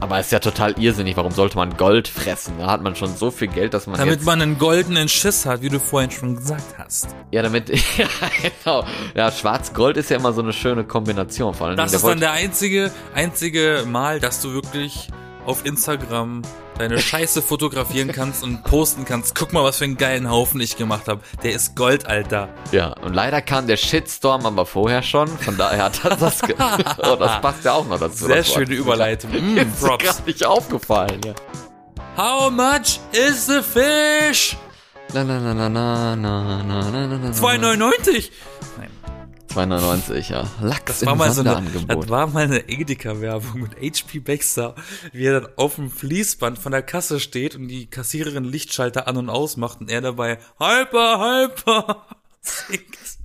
Aber es ist ja total irrsinnig. Warum sollte man Gold fressen? Da hat man schon so viel Geld, dass man Damit jetzt, man einen goldenen Schiss hat, wie du vorhin schon gesagt hast. ja damit ja genau ja Schwarz-Gold ist ja immer so eine schöne Kombination. Vor allem Das der ist dann wollte- der einzige, einzige Mal, dass du wirklich auf Instagram deine Scheiße fotografieren kannst und posten kannst. Guck mal, was für einen geilen Haufen ich gemacht habe. Der ist Gold, Alter. ja und leider kam der Shitstorm aber vorher schon. Von daher hat das das, ge- oh, das passt ja auch noch dazu. Sehr schöne Überleitung. Mm, Ist mir Props. gerade nicht aufgefallen. Ja. How much is the fish? Na, na, na, na, na, na, na, na, na, na, 2,99. Nein, 2,99, ja. Lachs das im war mal so eine, das war mal eine Edeka-Werbung mit HP Baxter, wie er dann auf dem Fließband von der Kasse steht und die Kassiererin Lichtschalter an und aus macht und er dabei Hyper, Hyper singt.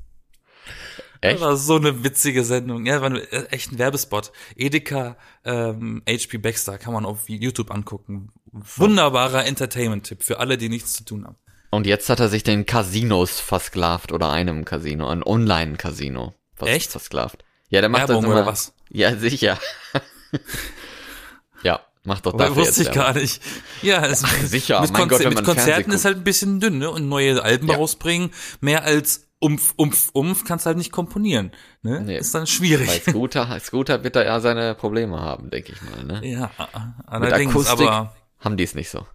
Echt? Das war so eine witzige Sendung. Ja, war eine, äh, echt ein Werbespot. Edeka, ähm, HP Baxter kann man auf YouTube angucken. Wunderbarer Entertainment-Tipp für alle, die nichts zu tun haben. Und jetzt hat er sich den Casinos versklavt oder einem Casino, ein Online-Casino. Echt? Versklavt. Ja, der macht Werbung das immer, oder was? Ja, sicher. ja, macht doch dafür wusste ich gar nicht. Ja, es, sicher, mit, Konzer Gott, mit Konzerten ist halt ein bisschen dünn, ne? Und neue Alben Ja. rausbringen, mehr als Umf, Umf, Umf kannst halt nicht komponieren. Ne? Nee. Ist dann schwierig. Bei Scooter, Scooter wird er ja seine Probleme haben, denke ich mal. Ne? Ja, Mit allerdings, Akustik aber haben die es nicht so.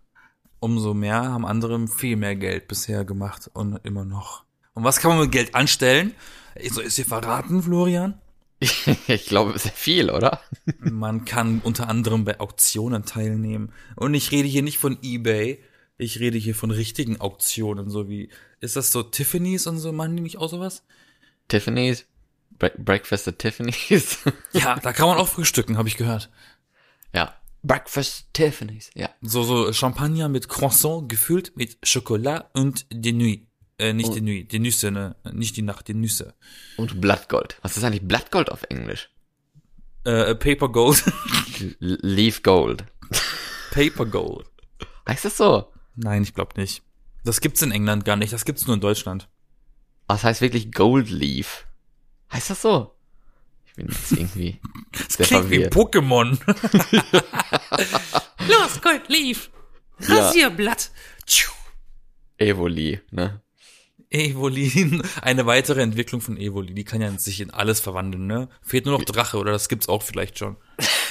Umso mehr haben andere viel mehr Geld bisher gemacht und immer noch. Und was kann man mit Geld anstellen? So ist dir verraten, Florian? ich glaube, sehr viel, oder? Man kann unter anderem bei Auktionen teilnehmen. Und ich rede hier nicht von eBay. Ich rede hier von richtigen Auktionen, so wie, ist das so Tiffany's und so, machen die nicht auch sowas? Tiffany's, Bre Breakfast at Tiffany's. Ja, da kann man auch frühstücken, habe ich gehört. ja, Breakfast Tiffany's, ja. So, so Champagner mit Croissant gefüllt mit Schokolade und de Nuit. Äh, nicht Oh. de Nuit, die Nüsse, ne? Nicht die Nacht, die Nüsse. Und Blattgold. Was ist eigentlich Blattgold auf Englisch? Äh, Paper Gold. Leaf Gold. Paper Gold. Heißt das so? Nein, ich glaube nicht. Das gibt's in England gar nicht, das gibt's nur in Deutschland. Was heißt wirklich Gold Leaf? Heißt das so? Ich bin jetzt irgendwie sehr Klingt wie verwirrt. Pokémon. Los, Gold, Leaf. Ja. Rasierblatt. Tschiu. Evoli, ne? Evoli, eine weitere Entwicklung von Evoli, die kann ja sich in alles verwandeln, ne? Fehlt nur noch Drache, oder das gibt's auch vielleicht schon.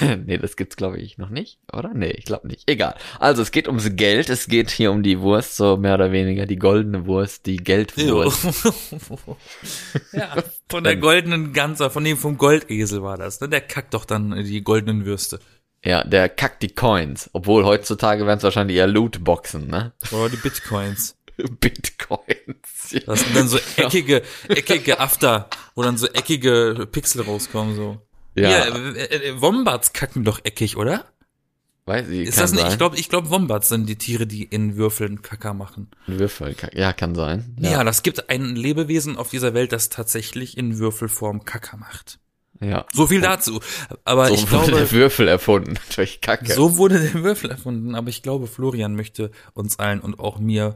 nee, das gibt's glaube ich noch nicht, oder? Nee, ich glaube nicht. Egal. Also, es geht ums Geld, es geht hier um die Wurst, so mehr oder weniger die goldene Wurst, die Geldwurst. ja, von der goldenen Ganzer, von dem vom Goldesel war das, ne? Der kackt doch dann die goldenen Würste. Ja, der kackt die Coins, obwohl heutzutage wären es wahrscheinlich eher Lootboxen, ne? Oder die Bitcoins. Bitcoins. Ja. Das sind dann so eckige, eckige After, wo dann so eckige Pixel rauskommen, so. Ja. Ja, äh, äh, Wombats kacken doch eckig, oder? Weiß ich, Ist das nicht? sein. Ich glaube, ich glaube, Wombats sind die Tiere, die in Würfeln Kacker machen. Würfel, ja, kann sein. Ja. das gibt ein Lebewesen auf dieser Welt, das tatsächlich in Würfelform Kacker macht. Ja. So viel dazu. Aber So ich wurde glaube, der Würfel erfunden durch Kacke. so wurde der Würfel erfunden. Aber ich glaube, Florian möchte uns allen und auch mir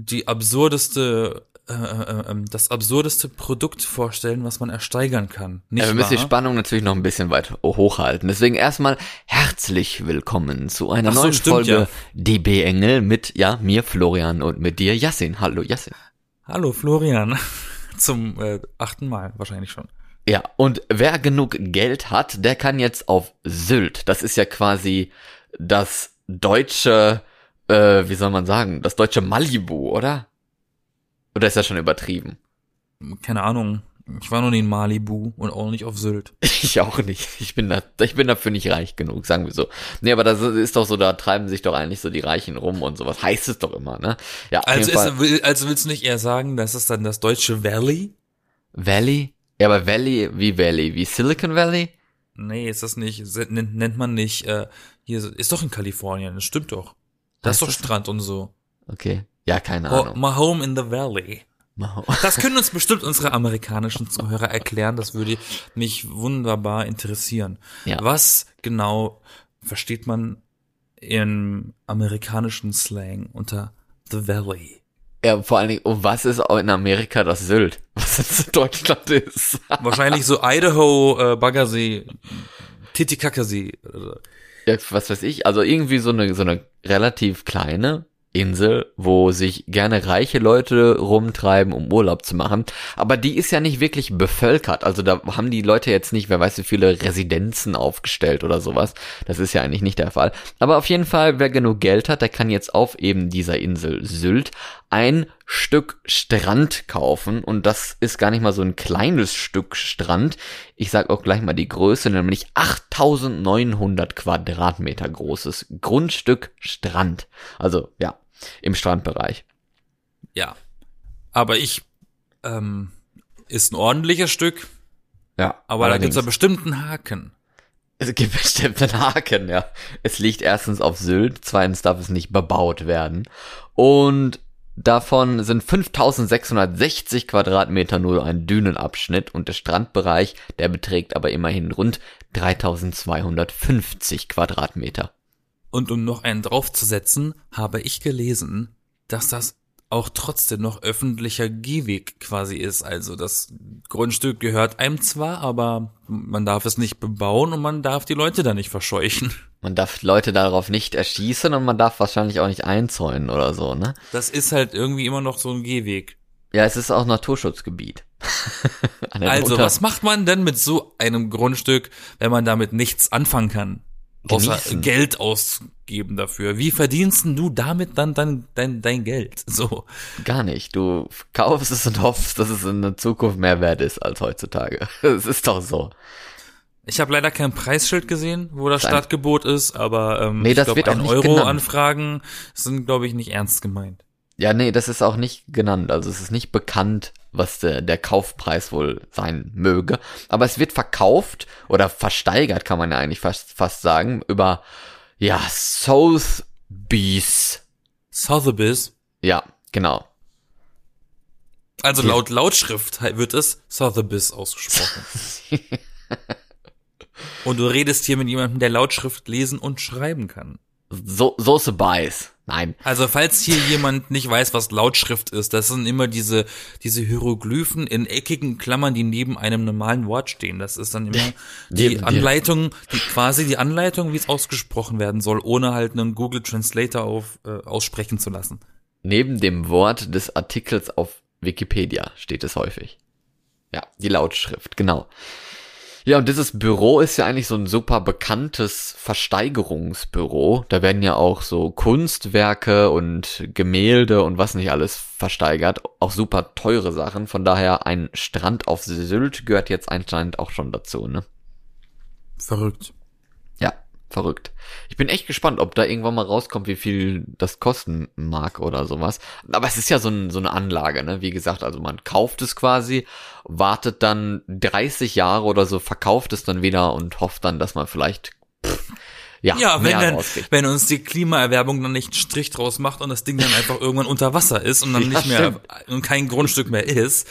die absurdeste, äh, äh, äh, das absurdeste Produkt vorstellen, was man ersteigern kann. Nicht Ja, wir müssen die wahr? Spannung natürlich noch ein bisschen weit hochhalten. Deswegen erstmal herzlich willkommen zu einer so, neuen stimmt, Folge ja. DB Engel mit, ja, mir Florian und mit dir Yassin. Hallo Yassin. Hallo Florian. Zum äh, achten Mal wahrscheinlich schon. Ja, und wer genug Geld hat, der kann jetzt auf Sylt. Das ist ja quasi das deutsche, äh, wie soll man sagen, das deutsche Malibu, oder? Oder ist das schon übertrieben? Keine Ahnung. Ich war noch nie in Malibu und auch nicht auf Sylt. Ich auch nicht. Ich bin da, ich bin dafür nicht reich genug, sagen wir so. Nee, aber das ist doch so, da treiben sich doch eigentlich so die Reichen rum und sowas. Heißt es doch immer, ne? Ja, Also, ist, also willst du nicht eher sagen, das ist dann das deutsche Valley? Valley? Ja, aber Valley, wie Valley? Wie Silicon Valley? Nee, ist das nicht, nennt, nennt man nicht, äh, hier, ist doch in Kalifornien, das stimmt doch. Da ist doch das- Strand und so. Okay. Ja, keine Oh, Ahnung. my home in the valley. Das können uns bestimmt unsere amerikanischen Zuhörer erklären, das würde mich wunderbar interessieren. Ja. Was genau versteht man im amerikanischen Slang unter the valley? Ja, vor allen Dingen, und was ist auch in Amerika das Sylt? Was jetzt in Deutschland ist? Wahrscheinlich so Idaho, äh, Baggersee, Titicacasee. ja, was weiß ich, also irgendwie so eine, so eine relativ kleine Insel, wo sich gerne reiche Leute rumtreiben, um Urlaub zu machen. Aber die ist ja nicht wirklich bevölkert. Also da haben die Leute jetzt nicht, wer weiß wie viele Residenzen aufgestellt oder sowas. Das ist ja eigentlich nicht der Fall. Aber auf jeden Fall, wer genug Geld hat, der kann jetzt auf eben dieser Insel Sylt ein Stück Strand kaufen. Und das ist gar nicht mal so ein kleines Stück Strand. Ich sag auch gleich mal die Größe, nämlich 8900 Quadratmeter großes Grundstück Strand. Also ja, im Strandbereich. Ja. Aber ich, ähm, ist ein ordentliches Stück, Ja, aber da gibt's ja allerdings. bestimmt einen Haken. Es gibt bestimmt einen Haken, ja. Es liegt erstens auf Sylt, zweitens darf es nicht bebaut werden. Und davon sind 5660 Quadratmeter nur ein Dünenabschnitt und der Strandbereich, der beträgt aber immerhin rund 3250 Quadratmeter. Und um noch einen draufzusetzen, habe ich gelesen, dass das auch trotzdem noch öffentlicher Gehweg quasi ist. Also das Grundstück gehört einem zwar, aber man darf es nicht bebauen und man darf die Leute da nicht verscheuchen. Man darf Leute darauf nicht erschießen und man darf wahrscheinlich auch nicht einzäunen oder so, ne? Das ist halt irgendwie immer noch so ein Gehweg. Ja, es ist auch Naturschutzgebiet. Also, Unter- was macht man denn mit so einem Grundstück, wenn man damit nichts anfangen kann? Außer Genießen. Geld ausgeben dafür. Wie verdienst du damit dann dein, dein, dein Geld? So. Gar nicht. Du kaufst es und hoffst, dass es in der Zukunft mehr wert ist als heutzutage. Es ist doch so. Ich habe leider kein Preisschild gesehen, wo das Nein. Startgebot ist, aber ähm, Nee, ich das glaube, wird auch ein nicht Euro genannt. Anfragen sind, glaube ich, nicht ernst gemeint. Ja, nee, das ist auch nicht genannt. Also es ist nicht bekannt, was der, der Kaufpreis wohl sein möge. Aber es wird verkauft oder versteigert, kann man ja eigentlich fast, fast sagen, über, ja, Sotheby's. Sotheby's, Ja, genau. also laut Lautschrift wird es Sotheby's ausgesprochen. Und du redest hier mit jemandem, der Lautschrift lesen und schreiben kann. So, Soße Beiß. Nein. Also falls hier jemand nicht weiß, was Lautschrift ist, das sind immer diese diese Hieroglyphen in eckigen Klammern, die neben einem normalen Wort stehen. Das ist dann immer Die- Anleitung, die quasi die Anleitung, wie es ausgesprochen werden soll, ohne halt einen Google Translator auf äh, aussprechen zu lassen. Neben dem Wort des Artikels auf Wikipedia steht es häufig. Ja, die Lautschrift, genau. Ja, und dieses Büro ist ja eigentlich so ein super bekanntes Versteigerungsbüro. Da werden ja auch so Kunstwerke und Gemälde und was nicht alles versteigert. Auch super teure Sachen. Von daher ein Strand auf Sylt gehört jetzt anscheinend auch schon dazu, ne? Verrückt. Verrückt. Ich bin echt gespannt, ob da irgendwann mal rauskommt, wie viel das kosten mag oder sowas. Aber es ist ja so, ein, so eine Anlage, ne? Wie gesagt, also man kauft es quasi, wartet dann 30 Jahre oder so, verkauft es dann wieder und hofft dann, dass man vielleicht pff, ja, Ja, wenn mehr dann, rauskriegt. wenn uns die Klimaerwärmung dann nicht einen Strich draus macht und das Ding dann einfach irgendwann unter Wasser ist und dann Ja, nicht mehr stimmt. und kein Grundstück mehr ist,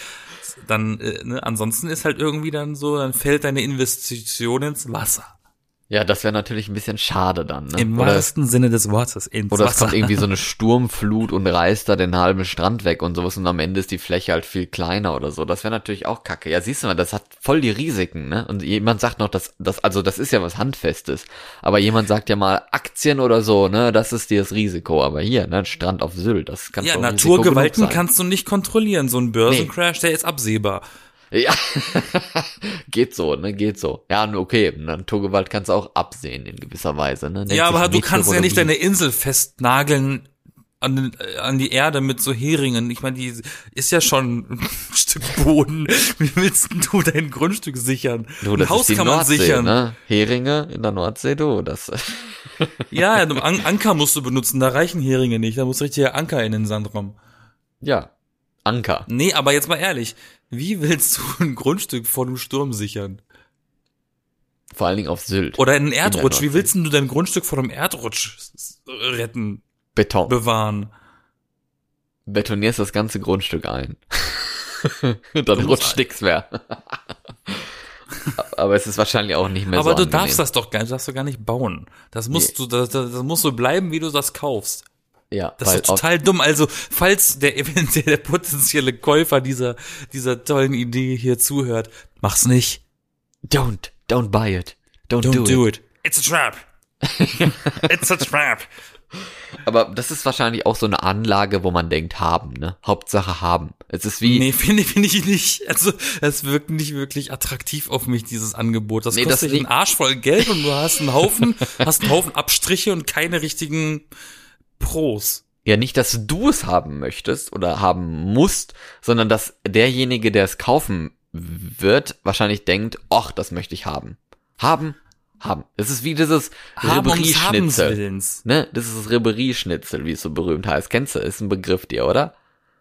dann äh, ne, ansonsten ist halt irgendwie dann so, dann fällt deine Investition ins Wasser. Ja, das wäre natürlich ein bisschen schade dann, ne? Im oder wahrsten Sinne des Wortes ins oder es Wasser. kommt irgendwie so eine Sturmflut und reißt da den halben Strand weg und sowas und am Ende ist die Fläche halt viel kleiner oder so. Das wäre natürlich auch kacke. Ja, siehst du mal, das hat voll die Risiken, ne? Und jemand sagt noch, dass das, also das ist ja was Handfestes. Aber jemand sagt ja mal Aktien oder so, ne? Das ist dir das Risiko. Aber hier, ne? Strand auf Sylt, das kann ja, Naturgewalten kannst du nicht kontrollieren. So ein Börsencrash, der ist absehbar. Ja, geht so, ne, geht so. Ja, okay, Naturgewalt kannst du auch absehen in gewisser Weise, ne? Nennt ja, aber du kannst ja nicht deine Insel festnageln an, äh, an die Erde mit so Heringen. Ich meine, die ist ja schon ein Stück Boden. Wie willst denn du dein Grundstück sichern? Du, ein das Haus ist die kann man Nordsee, sichern. ne? Heringe in der Nordsee, du, das. Ja, einen An Anker musst du benutzen, da reichen Heringe nicht. Da muss richtiger Anker in den Sand rum. ja, Anker. Nee, aber jetzt mal ehrlich. Wie willst du ein Grundstück vor dem Sturm sichern? Vor allen Dingen auf Sylt. Oder einen Erdrutsch. Wie willst denn du dein Grundstück vor dem Erdrutsch retten, Beton. bewahren? Betonierst das ganze Grundstück ein. Dann musst rutscht nix mehr. Aber es ist wahrscheinlich auch nicht mehr Aber so du angenehm. darfst das doch gar, das darfst du gar nicht bauen. Das musst Nee. du, das, das, das muss so bleiben, wie du das kaufst. Ja, Das weil ist doch total dumm. Also, falls der eventuell der potenzielle Käufer dieser, dieser tollen Idee hier zuhört, mach's nicht. don't, don't buy it. Don't, Don't do, do it. it. It's a trap. It's a trap. Aber das ist wahrscheinlich auch so eine Anlage, wo man denkt, haben, ne? Hauptsache haben. Es ist wie, Nee, finde find ich nicht. Also, es wirkt nicht wirklich attraktiv auf mich, dieses Angebot. Das Nee, kostet das einen Arsch voll Geld und du hast einen Haufen, hast einen Haufen Abstriche und keine richtigen Pros. ja nicht, dass du es haben möchtest oder haben musst, sondern dass derjenige, der es kaufen wird, wahrscheinlich denkt, ach, das möchte ich haben. Haben, haben. Es ist wie dieses. Willens. Ne? Das ist das Ribery-Schnitzel, wie es so berühmt heißt. Kennst du? Ist ein Begriff dir, oder?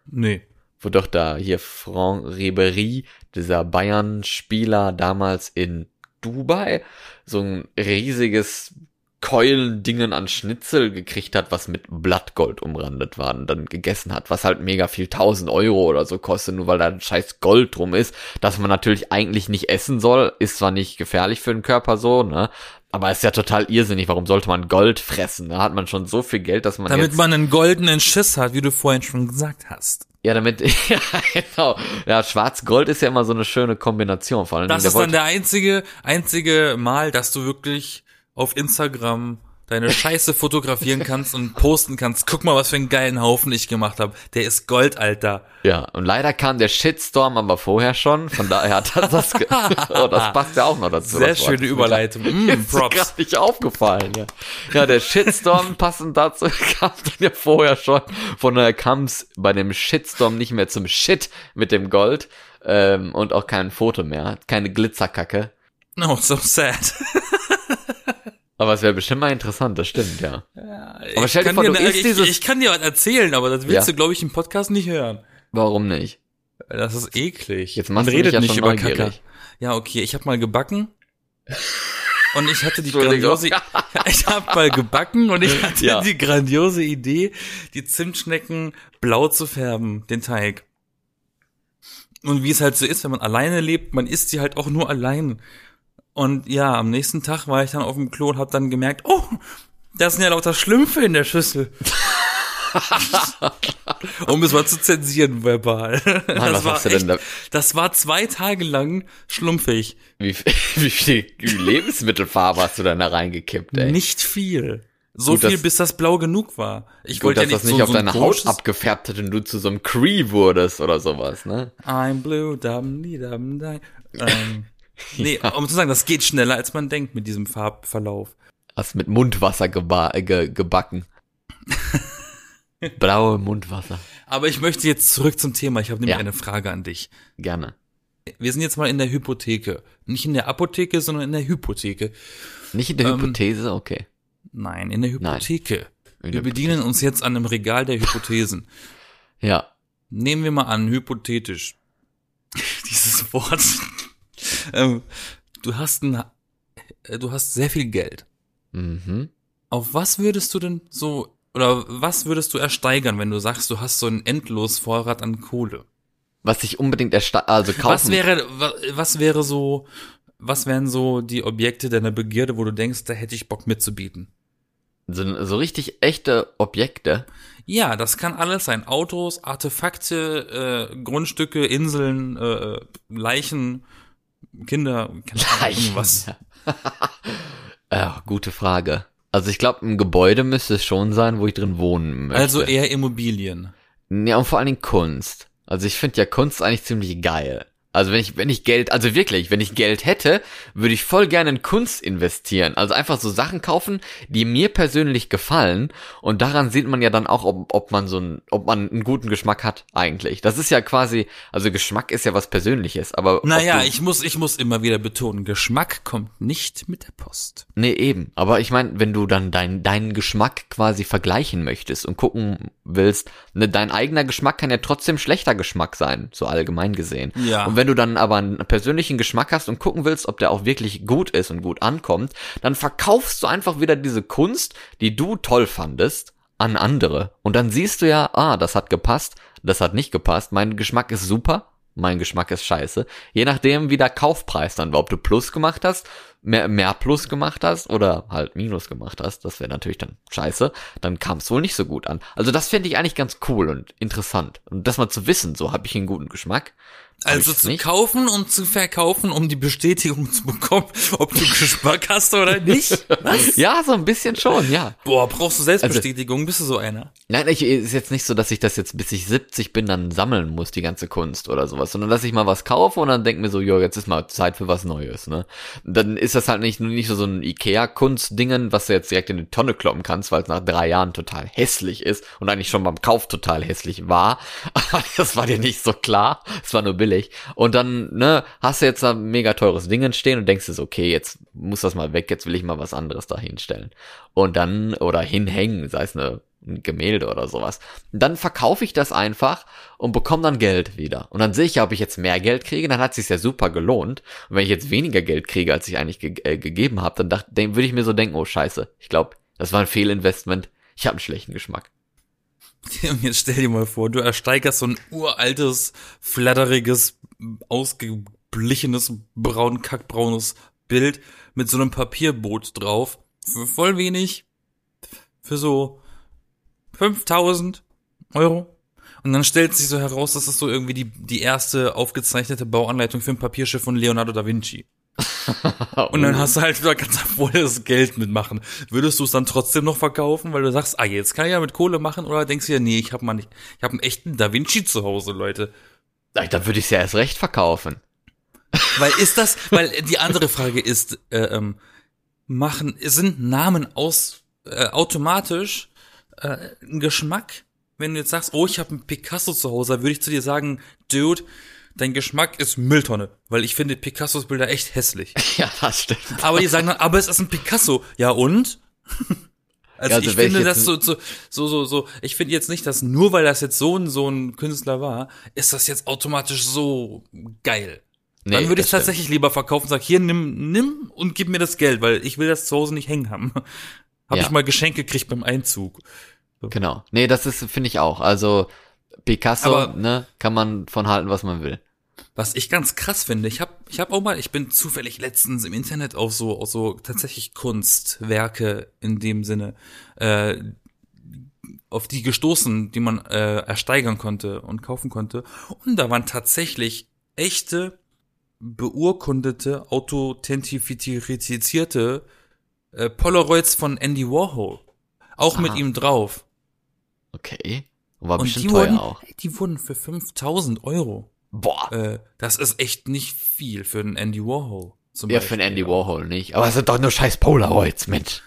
Nee. wo doch da hier Franck Ribery, dieser Bayern-Spieler damals in Dubai, so ein riesiges Keulendingen an Schnitzel gekriegt hat, was mit Blattgold umrandet war und dann gegessen hat, was halt mega viel 1000 Euro oder so kostet, nur weil da ein scheiß Gold drum ist, dass man natürlich eigentlich nicht essen soll, ist zwar nicht gefährlich für den Körper so, ne, aber ist ja total irrsinnig, warum sollte man Gold fressen? Da hat man schon so viel Geld, dass man Damit man einen goldenen Schiss hat, wie du vorhin schon gesagt hast. ja, damit, ja, genau. Ja, Schwarz-Gold ist ja immer so eine schöne Kombination. Vor allem, Das ist dann der einzige, einzige Mal, dass du wirklich auf Instagram deine Scheiße fotografieren kannst und posten kannst. Guck mal, was für einen geilen Haufen ich gemacht habe. Der ist Gold, Alter. ja, und leider kam der Shitstorm aber vorher schon, von daher hat er das, ge oh, das passt ja auch noch dazu. Sehr schöne Überleitung. Mm, Ist Props. grad nicht aufgefallen, ja. Ja, der Shitstorm passend dazu kam dann ja vorher schon. Von daher kam es bei dem Shitstorm nicht mehr zum Shit mit dem Gold ähm, und auch kein Foto mehr, keine Glitzerkacke. No, so sad. Aber es wäre bestimmt mal interessant, das stimmt, ja. Aber Ich stell dir kann vor, dir du isst ich, dieses- ich kann dir was erzählen, aber das willst Ja. du, glaube ich, im Podcast nicht hören. Warum nicht? Das ist eklig. Jetzt Man machst du redet ja nicht über neugierig. Kacke. Ja, okay, ich habe mal gebacken. Und ich hatte die grandiose, ich habe mal gebacken und ich hatte Ja. die grandiose Idee, die Zimtschnecken blau zu färben, den Teig. Und wie es halt so ist, wenn man alleine lebt, man isst sie halt auch nur allein. Und ja, am nächsten Tag war ich dann auf dem Klo und habe dann gemerkt, oh, da sind ja lauter Schlümpfe in der Schüssel. um es mal zu zensieren verbal. Mann, was hast du denn da? Das war zwei Tage lang schlumpfig. Wie, wie viel Lebensmittelfarbe hast du denn da reingekippt, ey? Nicht viel. So Gut, viel, dass- bis das blau genug war. Ich wollte dass ja das nicht nicht so, auf so ein deine Haut abgefärbt hat und du zu so einem Cree wurdest oder sowas, ne? I'm blue, dum, di, dum, di. Ähm, nee, um zu sagen, das geht schneller, als man denkt mit diesem Farbverlauf. Hast mit Mundwasser geba äh, ge gebacken. Blaue Mundwasser. Aber ich möchte jetzt zurück zum Thema. Ich habe nämlich Ja. eine Frage an dich. Gerne. Wir sind jetzt mal in der Hypotheke. Nicht in der Apotheke, sondern in der Hypotheke. Nicht in der Ähm, Hypothese, okay. Nein, in der Hypotheke. In Wir bedienen uns jetzt an einem Regal der Hypothesen. Ja. Nehmen wir mal an, hypothetisch. Dieses Wort. Ähm, du hast ein, äh, du hast sehr viel Geld. Mhm. Auf was würdest du denn so, oder was würdest du ersteigern, wenn du sagst, du hast so einen endlos Vorrat an Kohle? Was ich unbedingt ersta also kaufen. Was wäre, wa- was wäre so, was wären so die Objekte deiner Begierde, wo du denkst, da hätte ich Bock mitzubieten? so, so richtig echte Objekte. Ja, das kann alles sein. Autos, Artefakte, äh, Grundstücke, Inseln, äh, Leichen, Kinder, keine Ahnung, was. Ja, gute Frage. Also ich glaube, ein Gebäude müsste es schon sein, wo ich drin wohnen möchte. Also eher Immobilien. Ja, und vor allen Dingen Kunst. Also ich finde ja Kunst eigentlich ziemlich geil. Also wenn ich, wenn ich Geld, also wirklich, wenn ich Geld hätte, würde ich voll gerne in Kunst investieren. Also einfach so Sachen kaufen, die mir persönlich gefallen. Und daran sieht man ja dann auch, ob, ob man so ein, ob man einen guten Geschmack hat, eigentlich. Das ist ja quasi, also Geschmack ist ja was Persönliches, aber. Naja, ich muss, ich muss immer wieder betonen, Geschmack kommt nicht mit der Post. Nee, eben. Aber ich meine, wenn du dann dein, deinen Geschmack quasi vergleichen möchtest und gucken willst, ne, dein eigener Geschmack kann ja trotzdem schlechter Geschmack sein, so allgemein gesehen. Ja. Und wenn du dann aber einen persönlichen Geschmack hast und gucken willst, ob der auch wirklich gut ist und gut ankommt, dann verkaufst du einfach wieder diese Kunst, die du toll fandest, an andere. Und dann siehst du ja, ah, das hat gepasst, das hat nicht gepasst, mein Geschmack ist super, mein Geschmack ist scheiße. Je nachdem, wie der Kaufpreis dann war, ob du Plus gemacht hast, mehr, mehr Plus gemacht hast oder halt Minus gemacht hast, das wäre natürlich dann scheiße, dann kam es wohl nicht so gut an. Also das finde ich eigentlich ganz cool und interessant. Und das mal zu wissen, so habe ich einen guten Geschmack. Also zu nicht. kaufen und zu verkaufen, um die Bestätigung zu bekommen, ob du Geschmack hast oder nicht. Was? Ja, so ein bisschen schon, ja. Boah, brauchst du Selbstbestätigung? Bist du so einer? Nein, ich, ist jetzt nicht so, dass ich das jetzt bis ich 70 bin dann sammeln muss, die ganze Kunst oder sowas, sondern dass ich mal was kaufe und dann denk mir so, jo, jetzt ist mal Zeit für was Neues, ne? Dann ist das halt nicht, nicht so, so ein Ikea-Kunstdingen, was du jetzt direkt in die Tonne kloppen kannst, weil es nach drei Jahren total hässlich ist und eigentlich schon beim Kauf total hässlich war. Das war dir nicht so klar. Es war nur billig. Und dann, ne, hast du jetzt da mega teures Ding stehen und denkst so, okay, jetzt muss das mal weg, jetzt will ich mal was anderes da hinstellen. Und dann, oder hinhängen, sei es eine ein Gemälde oder sowas. Dann verkaufe ich das einfach und bekomme dann Geld wieder. Und dann sehe ich ja, ob ich jetzt mehr Geld kriege, dann hat es sich ja super gelohnt. Und wenn ich jetzt weniger Geld kriege, als ich eigentlich ge äh, gegeben habe, dann dachte, würde ich mir so denken, oh scheiße, ich glaube, das war ein Fehlinvestment. Ich habe einen schlechten Geschmack. Und jetzt stell dir mal vor, du ersteigerst so ein uraltes, fladderiges, ausgeblichenes, braun, kackbraunes Bild mit so einem Papierboot drauf. Für voll wenig. Für so 5000 Euro. Und dann stellt sich so heraus, dass das so irgendwie die, die erste aufgezeichnete Bauanleitung für ein Papierschiff von Leonardo da Vinci. Und dann hast du halt, kannst du volles Geld mitmachen. Würdest du es dann trotzdem noch verkaufen, weil du sagst, ah, jetzt kann ich ja mit Kohle machen, oder denkst du ja, nee, ich habe mal nicht, ich habe einen echten Da Vinci zu Hause, Leute. Ey, Dann würde ich es ja erst recht verkaufen. Weil ist das, weil die andere Frage ist, äh, ähm, machen, sind Namen aus äh, automatisch äh, ein Geschmack? Wenn du jetzt sagst, oh, ich habe einen Picasso zu Hause, würde ich zu dir sagen, Dude, dein Geschmack ist Mülltonne, weil ich finde Picassos Bilder echt hässlich. Ja, das stimmt. Aber die sagen dann, aber es ist ein Picasso. Ja und? Also, Ja, also ich finde das so, so, so, so, so, ich finde jetzt nicht, dass nur weil das jetzt so ein, so ein Künstler war, ist das jetzt automatisch so geil. Nee, Dann würde ich stimmt. tatsächlich lieber verkaufen und sag, hier, nimm, nimm und gib mir das Geld, weil ich will das zu Hause nicht hängen haben. Hab Ja. ich mal Geschenke gekriegt beim Einzug. Genau. Nee, das ist, finde ich auch. Also, Picasso, Aber- ne, kann man von halten, was man will. Was ich ganz krass finde, ich habe ich hab auch mal, ich bin zufällig letztens im Internet auf so, auf so tatsächlich Kunstwerke in dem Sinne, äh, auf die gestoßen, die man äh, ersteigern konnte und kaufen konnte. Und da waren tatsächlich echte, beurkundete, authentifizierte äh, Polaroids von Andy Warhol. Auch mit Aha. ihm drauf. Okay. War Und bestimmt die teuer wurden, auch. die wurden für 5000 Euro. Boah. Äh, das ist echt nicht viel für einen Andy Warhol. Ja, für einen Beispiel. Andy Warhol nicht. Aber es sind doch nur scheiß Polaroids, Mensch.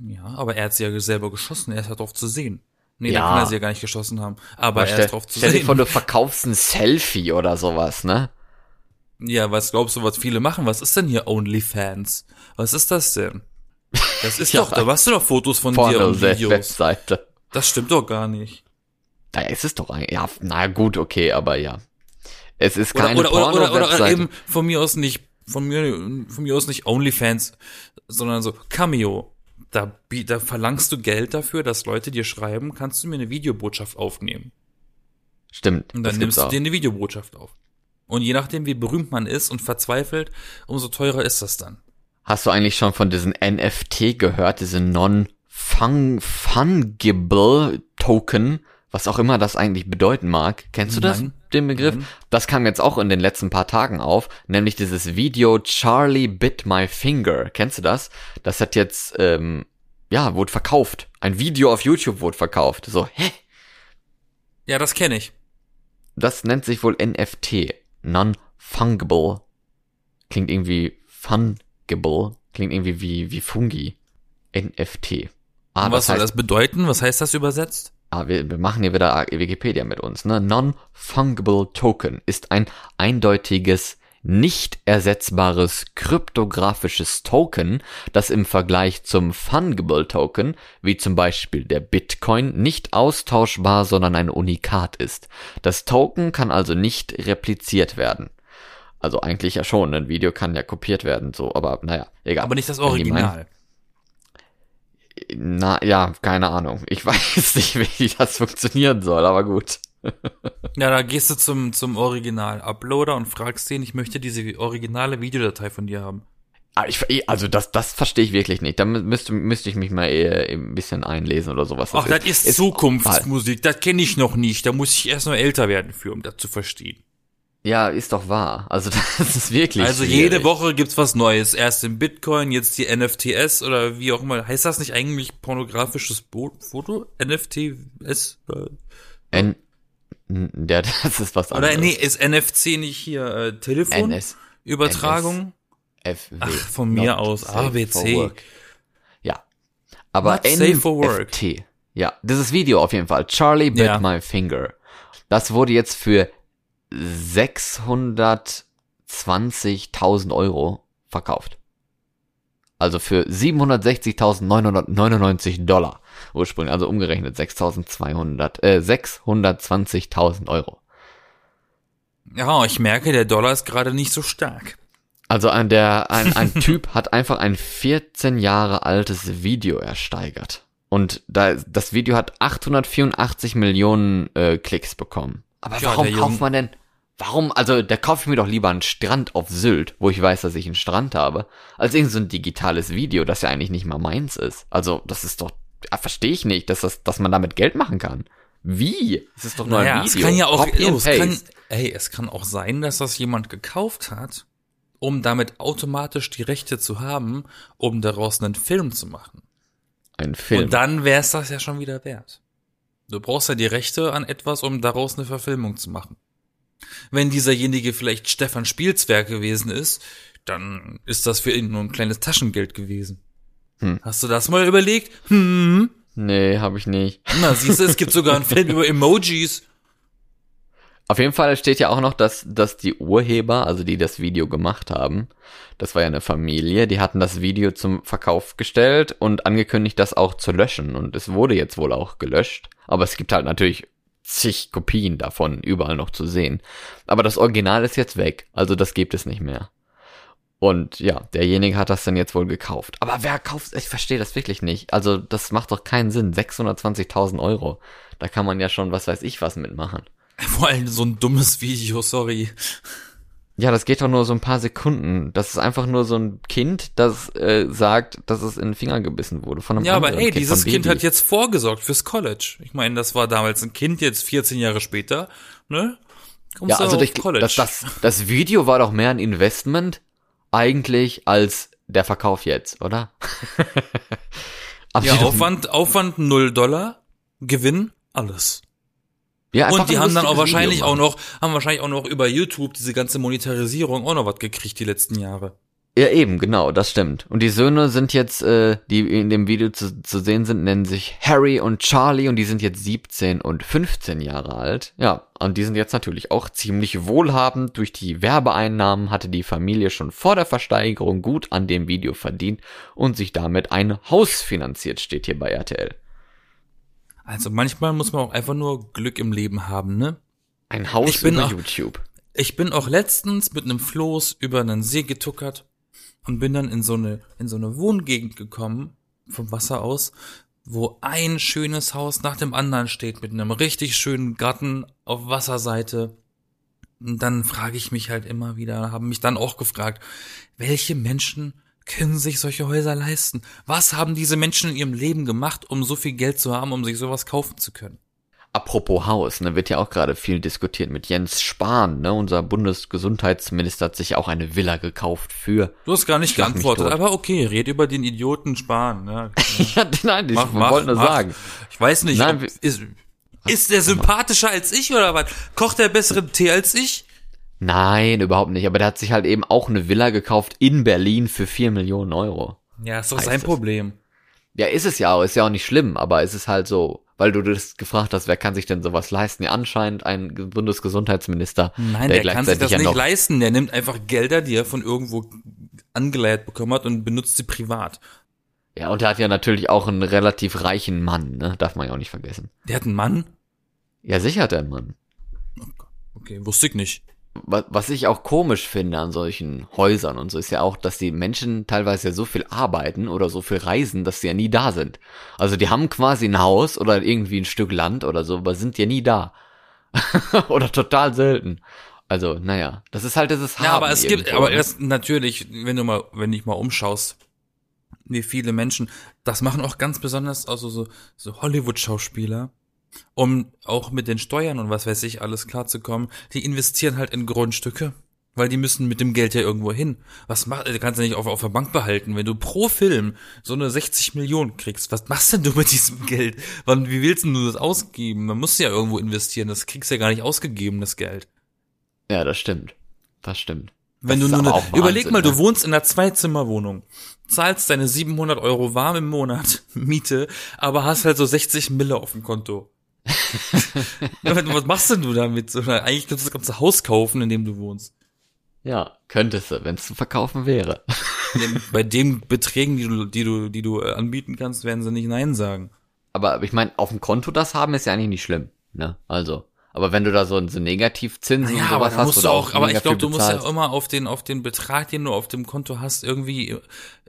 Ja, aber er hat sie ja selber geschossen, er ist ja drauf zu sehen. Nee, Ja. da kann er sie ja gar nicht geschossen haben. Aber er stell, ist drauf zu stell dir sehen. vor, du verkaufst ein Selfie oder sowas, ne? ja, was glaubst du, was viele machen? Was ist denn hier OnlyFans? Was ist das denn? Das ist Ja. doch, da machst du doch Fotos von dir und Videos. Webseite. Das stimmt doch gar nicht. Es ist doch eigentlich, ja, na gut, okay, aber ja. Es ist Oder, keine oder, oder, oder, oder Porno-Webseite. eben von mir aus nicht, von mir, von mir aus nicht OnlyFans, sondern so Cameo. Da, da verlangst du Geld dafür, dass Leute dir schreiben, kannst du mir eine Videobotschaft aufnehmen? Stimmt. Und dann nimmst du dir eine Videobotschaft auf. Und je nachdem, wie berühmt man ist und verzweifelt, umso teurer ist das dann. Hast du eigentlich schon von diesen NFT gehört, diese Non-Fungible Token, was auch immer das eigentlich bedeuten mag? Kennst du das, Nein. den Begriff? Nein. Das kam jetzt auch in den letzten paar Tagen auf, nämlich dieses Video Charlie Bit My Finger. Kennst du das? Das hat jetzt, ähm, ja, wurde verkauft. Ein Video auf YouTube wurde verkauft. So, hä? Ja, das kenne ich. Das nennt sich wohl NFT. Non-Fungible. Klingt irgendwie fungible. Klingt irgendwie wie, wie Fungi. NFT. Ah, Und was das soll heißt, das bedeuten? Was heißt das übersetzt? ah, wir, wir machen hier wieder Wikipedia mit uns, ne? Non-Fungible Token ist ein eindeutiges, nicht ersetzbares kryptografisches Token, das im Vergleich zum Fungible Token, wie zum Beispiel der Bitcoin, nicht austauschbar, sondern ein Unikat ist. Das Token kann also nicht repliziert werden. Also eigentlich ja schon, ein Video kann ja kopiert werden, so, aber naja, egal. Aber nicht das Original. Na, ja, keine Ahnung. Ich weiß nicht, wie das funktionieren soll, aber gut. Ja, da gehst du zum, zum Original-Uploader und fragst den, ich möchte diese originale Videodatei von dir haben. Ah, ich, also das, das verstehe ich wirklich nicht. Da müsste, müsste ich mich mal eher ein bisschen einlesen oder sowas. Ach, das ist, ist Zukunftsmusik. Das kenne ich noch nicht. Da muss ich erst noch älter werden für, um das zu verstehen. Ja, ist doch wahr. Also das ist wirklich. Also schwierig. jede Woche gibt's was Neues. Erst im Bitcoin, jetzt die NFTs oder wie auch immer. Heißt das nicht eigentlich pornografisches Bo Foto? NFTs? N der, das ist was anderes. Oder nee, ist NFC nicht hier äh, Telefon? NS Übertragung? FW. Ach, von mir aus. ABC. Ja. Aber Not work. Ja, dieses Video auf jeden Fall. Charlie bit ja. my finger. Das wurde jetzt für 620.000 Euro verkauft. Also für 760.999 Dollar ursprünglich, also umgerechnet 6.200, äh, 620.000 Euro. Ja, ich merke, der Dollar ist gerade nicht so stark. Also ein, der, ein, ein Typ hat einfach ein 14 Jahre altes Video ersteigert. Und da, das Video hat 884 Millionen äh, Klicks bekommen. Aber ja, warum kauft man denn, warum, also da kaufe ich mir doch lieber einen Strand auf Sylt, wo ich weiß, dass ich einen Strand habe, als irgend so ein digitales Video, das ja eigentlich nicht mal meins ist. Also das ist doch, verstehe ich nicht, dass, das, dass man damit Geld machen kann. Wie? Es ist doch nur naja, ein Video. Es kann ja auch, oh, es kann, ey, es kann auch sein, dass das jemand gekauft hat um damit automatisch die Rechte zu haben, um daraus einen Film zu machen. Ein Film. Und dann wäre es das ja schon wieder wert. Du brauchst ja die Rechte an etwas, um daraus eine Verfilmung zu machen. Wenn dieserjenige vielleicht Stefan Spielzwerg gewesen ist, dann ist das für ihn nur ein kleines Taschengeld gewesen. Hm. Hast du das mal überlegt? Hm? Nee, habe ich nicht. Na, siehst du, es gibt sogar einen Film über Emojis. Auf jeden Fall steht ja auch noch, dass, dass die Urheber, also die das Video gemacht haben, das war ja eine Familie, die hatten das Video zum Verkauf gestellt und angekündigt, das auch zu löschen. Und es wurde jetzt wohl auch gelöscht. Aber es gibt halt natürlich zig Kopien davon überall noch zu sehen. Aber das Original ist jetzt weg, also das gibt es nicht mehr. Und ja, derjenige hat das dann jetzt wohl gekauft. Aber wer kauft, ich verstehe das wirklich nicht. Also das macht doch keinen Sinn. 620.000 Euro. Da kann man ja schon, was weiß ich, was mitmachen. Vor allem so ein dummes Video, sorry. Ja, das geht doch nur so ein paar Sekunden. Das ist einfach nur so ein Kind, das äh, sagt, dass es in den Finger gebissen wurde von einem Ja, aber ey, kind, dieses Kind hat jetzt vorgesorgt fürs College. Ich meine, das war damals ein Kind, jetzt 14 Jahre später, ne? Kommst ja, also ich, das, das, das Video war doch mehr ein Investment eigentlich als der Verkauf jetzt, oder? ja, Aufwand, Aufwand 0 Dollar, Gewinn alles. Ja, und die haben dann auch wahrscheinlich auch noch, haben wahrscheinlich auch noch über YouTube diese ganze Monetarisierung auch noch was gekriegt die letzten Jahre. Ja, eben, genau, das stimmt. Und die Söhne sind jetzt, äh, die in dem Video zu, zu sehen sind, nennen sich Harry und Charlie und die sind jetzt 17 und 15 Jahre alt. Ja, und die sind jetzt natürlich auch ziemlich wohlhabend. Durch die Werbeeinnahmen hatte die Familie schon vor der Versteigerung gut an dem Video verdient und sich damit ein Haus finanziert, steht hier bei RTL. Also manchmal muss man auch einfach nur Glück im Leben haben, ne? Ein Haus ich bin über auch, YouTube. Ich bin auch letztens mit einem Floß über einen See getuckert und bin dann in so eine, in so eine Wohngegend gekommen, vom Wasser aus, wo ein schönes Haus nach dem anderen steht, mit einem richtig schönen Garten auf Wasserseite. Und dann frage ich mich halt immer wieder, haben mich dann auch gefragt, welche Menschen können sich solche Häuser leisten? Was haben diese Menschen in ihrem Leben gemacht, um so viel Geld zu haben, um sich sowas kaufen zu können? Apropos Haus, ne, wird ja auch gerade viel diskutiert mit Jens Spahn, ne, unser Bundesgesundheitsminister hat sich auch eine Villa gekauft für. Du hast gar nicht geantwortet, aber okay, red über den Idioten Spahn, ne. ja, nein, ich mach, mach, wollte nur mach. sagen. Ich weiß nicht, nein, ob, ist, ist der sympathischer als ich oder was? Kocht er besseren Tee als ich? Nein, überhaupt nicht. Aber der hat sich halt eben auch eine Villa gekauft in Berlin für vier Millionen Euro. Ja, ist doch sein es. Problem. Ja, ist es ja auch. Ist ja auch nicht schlimm, aber es ist halt so, weil du das gefragt hast, wer kann sich denn sowas leisten? Ja, anscheinend ein Bundesgesundheitsminister. Nein, der, der kann sich das ja nicht leisten. Der nimmt einfach Gelder, die er von irgendwo angeleiert bekommen hat und benutzt sie privat. Ja, und er hat ja natürlich auch einen relativ reichen Mann, ne? Darf man ja auch nicht vergessen. Der hat einen Mann? Ja, sicher hat er einen Mann. Okay, wusste ich nicht was ich auch komisch finde an solchen Häusern und so ist ja auch, dass die Menschen teilweise ja so viel arbeiten oder so viel reisen, dass sie ja nie da sind. Also die haben quasi ein Haus oder irgendwie ein Stück Land oder so, aber sind ja nie da. oder total selten. Also, naja, das ist halt dieses Haben Ja, aber es gibt, irgendwo, aber ne? erst natürlich, wenn du mal, wenn dich mal umschaust, wie viele Menschen, das machen auch ganz besonders, also so, so Hollywood-Schauspieler, um auch mit den Steuern und was weiß ich alles klarzukommen, die investieren halt in Grundstücke, weil die müssen mit dem Geld ja irgendwo hin. Was macht, du kannst ja nicht auf, auf der Bank behalten, wenn du pro Film so eine 60 Millionen kriegst. Was machst denn du mit diesem Geld? Wann, wie willst denn du das ausgeben? Man muss ja irgendwo investieren, das kriegst ja gar nicht ausgegeben, das Geld. Ja, das stimmt. Das stimmt. Wenn Das du nur eine, überleg Wahnsinn, mal, du ne? wohnst in einer Zwei-Zimmer-Wohnung, zahlst deine 700 Euro warm im Monat Miete, aber hast halt so 60 Mille auf dem Konto. Was machst denn du damit? So, Eigentlich könntest du das ganze Haus kaufen, in dem du wohnst. Ja, könntest du, wenn es zu verkaufen wäre. Bei den Beträgen, die du, die du, die du äh, anbieten kannst, werden sie nicht Nein sagen. Aber ich meine, auf dem Konto das haben ist ja eigentlich nicht schlimm, ne? Also, aber wenn du da so, so Negativzinsen und Ja, aber sowas da hast musst du auch, aber ich glaube, du musst ja immer auf den, auf den Betrag, den du auf dem Konto hast, irgendwie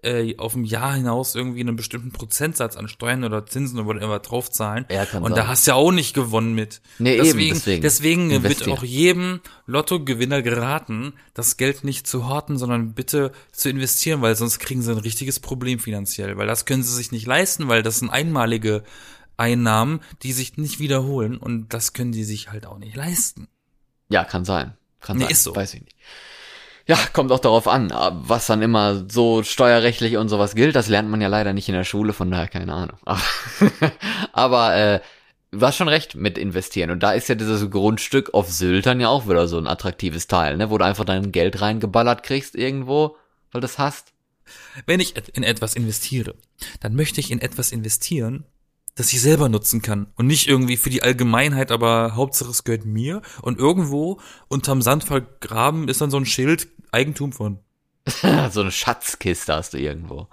äh, auf dem Jahr hinaus irgendwie einen bestimmten Prozentsatz an Steuern oder Zinsen oder whatever draufzahlen. Ja, kann Und sein. da hast du ja auch nicht gewonnen mit. Nee, eben, deswegen, deswegen. deswegen wird auch jedem Lottogewinner geraten, das Geld nicht zu horten, sondern bitte zu investieren, weil sonst kriegen sie ein richtiges Problem finanziell. Weil das können sie sich nicht leisten, weil das sind einmalige Einnahmen, die sich nicht wiederholen und das können die sich halt auch nicht leisten. Ja, kann sein. Kann Nee, sein. ist so. Weiß ich nicht. Ja, kommt auch darauf an, was dann immer so steuerrechtlich und sowas gilt. Das lernt man ja leider nicht in der Schule, von daher keine Ahnung. Aber, aber äh, du hast schon recht mit investieren. Und da ist ja dieses Grundstück auf Sylt dann ja auch wieder so ein attraktives Teil, ne? Wo du einfach dein Geld reingeballert kriegst irgendwo, weil du das hast. Wenn ich in etwas investiere, dann möchte ich in etwas investieren, das ich selber nutzen kann und nicht irgendwie für die Allgemeinheit, aber Hauptsache es gehört mir und irgendwo unterm Sand vergraben ist dann so ein Schild Eigentum von. so eine Schatzkiste hast du irgendwo.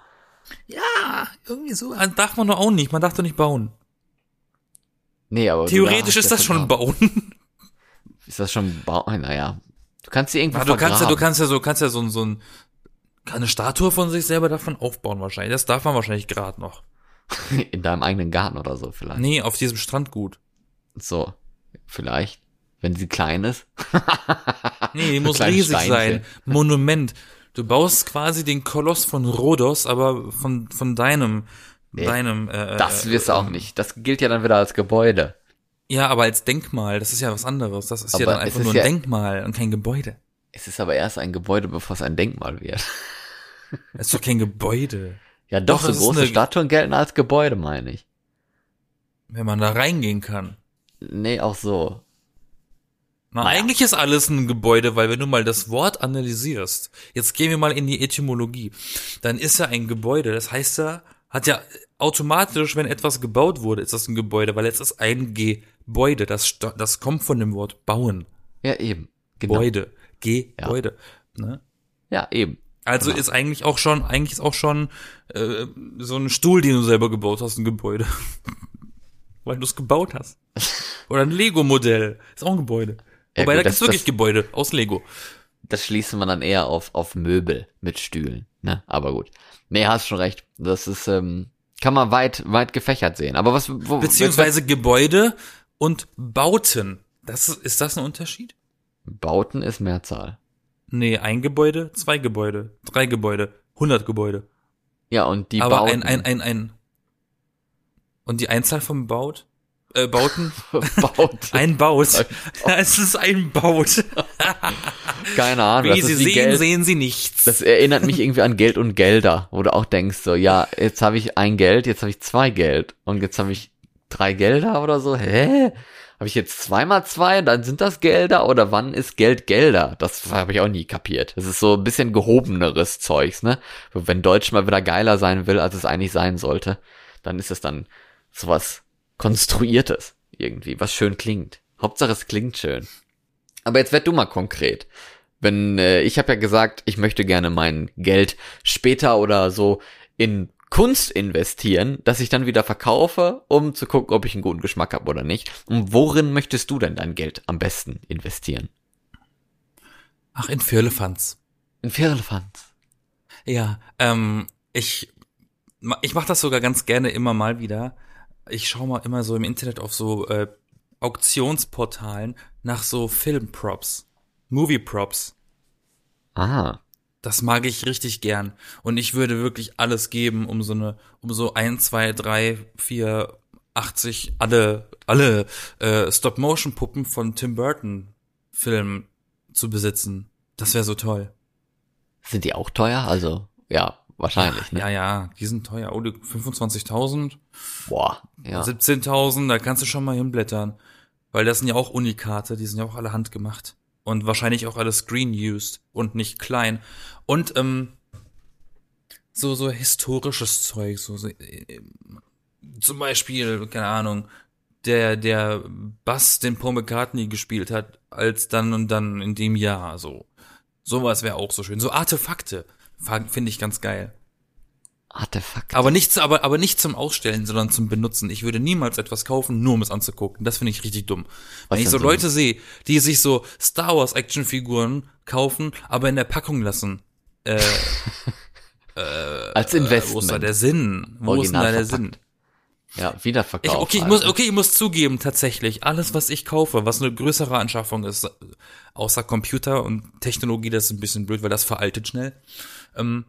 Ja, irgendwie so. Ah, Darf man doch auch nicht, man darf doch nicht bauen. Nee, aber. Theoretisch ist das ja schon vergraben. bauen. Ist das schon Bau? Naja. Du kannst sie irgendwo Ja, du kannst ja, du vergraben. kannst ja so, kannst ja so, so ein, eine Statue von sich selber davon aufbauen wahrscheinlich. Das darf man wahrscheinlich gerade noch. In deinem eigenen Garten oder so vielleicht. Nee, auf diesem Strandgut. So, vielleicht. Wenn sie klein ist. Nee, die muss riesig Steinchen. sein. Monument. Du baust quasi den Koloss von Rhodos, aber von, von deinem, deinem, äh, Das wirst du äh, auch nicht. Das gilt ja dann wieder als Gebäude. Ja, aber als Denkmal, das ist ja was anderes. Das ist ja Aber dann es einfach nur ein ja- Denkmal und kein Gebäude. Es ist aber erst ein Gebäude, bevor es ein Denkmal wird. Das ist doch kein Gebäude. Ja, doch, Doch, so große eine- Statuen gelten als Gebäude, meine ich. Wenn man da reingehen kann. Nee, auch so. Na, Naja. eigentlich ist alles ein Gebäude, weil wenn du mal das Wort analysierst, jetzt gehen wir mal in die Etymologie, dann ist ja ein Gebäude, das heißt ja, hat ja automatisch, wenn etwas gebaut wurde, ist das ein Gebäude, weil jetzt ist ein Gebäude, das, das kommt von dem Wort bauen. Ja, eben. Genau. Gebäude. Gebäude. Ne? Ja, eben. Also Genau. ist eigentlich auch schon, eigentlich ist auch schon äh, so ein Stuhl, den du selber gebaut hast, ein Gebäude. Weil du es gebaut hast. Oder ein Lego-Modell. Ist auch ein Gebäude. Ja, Wobei, gut, da das- gibt's wirklich das- Gebäude aus Lego. Das schließt man dann eher auf, auf Möbel mit Stühlen, ne? Aber gut. Nee, hast schon recht. Das ist, ähm, kann man weit, weit gefächert sehen. Aber was, wo, Beziehungsweise Gebäude und Bauten. Das ist das ein Unterschied? Bauten ist Mehrzahl. Nee, ein Gebäude, zwei Gebäude, drei Gebäude, hundert Gebäude. Ja, und die Aber Bauten. ein, ein, ein, ein. Und die Einzahl vom Baut? Äh, Bauten? Bauten. Ein Baut. es ist ein Baut. Keine Ahnung. Wie Sie sehen, Geld. sehen Sie nichts. Das erinnert mich irgendwie an Geld und Gelder, wo du auch denkst so, ja, jetzt habe ich ein Geld, jetzt habe ich zwei Geld und jetzt habe ich drei Gelder oder so. Hä? Habe ich jetzt zweimal zwei, dann sind das Gelder oder wann ist Geld Gelder? Das habe ich auch nie kapiert. Das ist so ein bisschen gehobeneres Zeugs, ne? Wenn Deutsch mal wieder geiler sein will, als es eigentlich sein sollte, dann ist es dann sowas konstruiertes irgendwie, was schön klingt. Hauptsache es klingt schön. Aber jetzt werd du mal konkret. Wenn äh, ich habe ja gesagt, ich möchte gerne mein Geld später oder so in Kunst investieren, dass ich dann wieder verkaufe, um zu gucken, ob ich einen guten Geschmack habe oder nicht. Und worin möchtest du denn dein Geld am besten investieren? Ach, in Firlefanz. In Firlefanz. Ja, ähm, ich, ich mache das sogar ganz gerne immer mal wieder. Ich schaue mal immer so im Internet auf so äh, Auktionsportalen nach so Filmprops. Movie Props. Ah. Das mag ich richtig gern. Und ich würde wirklich alles geben, um so eine, um so ein, zwei, drei, vier, 80, alle, alle äh, Stop-Motion-Puppen von Tim Burton Filmen zu besitzen. Das wäre so toll. Sind die auch teuer? Also, ja, wahrscheinlich, ne? Ja, ja, die sind teuer. Oh, die 25.000, Boah, ja. 17.000, da kannst du schon mal hinblättern. Weil das sind ja auch Unikate, die sind ja auch alle handgemacht. Und wahrscheinlich auch alle screen-used und nicht klein. Und, ähm, so, so historisches Zeug, so, so äh, zum Beispiel, keine Ahnung, der, der Bass, den Paul McCartney gespielt hat, als dann und dann in dem Jahr, so. Sowas wäre auch so schön. So Artefakte finde ich ganz geil. Artefakt. Aber nicht, aber, aber nicht zum Ausstellen, sondern zum Benutzen. Ich würde niemals etwas kaufen, nur um es anzugucken. Das finde ich richtig dumm. Wenn Was ich so? Leute sehe, die sich so Star Wars Actionfiguren kaufen, aber in der Packung lassen. Äh, Als äh, Investment. wo ist da der Sinn? Wo ist denn da Original der verpackt. Sinn? ja, Wiederverkauf. Ich, okay, ich also. muss, okay, ich muss zugeben, tatsächlich, alles, was ich kaufe, was eine größere Anschaffung ist, äh, außer Computer und Technologie, das ist ein bisschen blöd, weil das veraltet schnell. Ähm,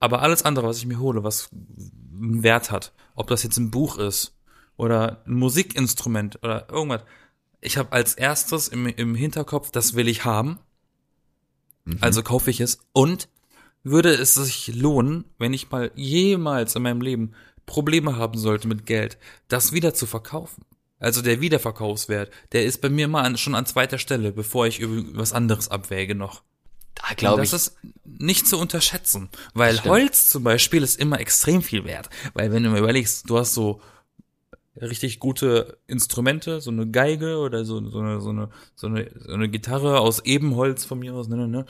aber alles andere, was ich mir hole, was einen Wert hat, ob das jetzt ein Buch ist oder ein Musikinstrument oder irgendwas, ich habe als erstes im, im Hinterkopf, das will ich haben, also kaufe ich es und würde es sich lohnen, wenn ich mal jemals in meinem Leben Probleme haben sollte mit Geld, das wieder zu verkaufen. Also der Wiederverkaufswert, der ist bei mir immer an, schon an zweiter Stelle, bevor ich über was anderes abwäge noch. Da glaube das ich. ist nicht zu unterschätzen, weil Stimmt. Holz zum Beispiel ist immer extrem viel wert. Weil wenn du mal überlegst, du hast so richtig gute Instrumente, so eine Geige oder so, so, eine, so, eine, so, eine, so eine Gitarre aus Ebenholz von mir aus, ne, ne, ne.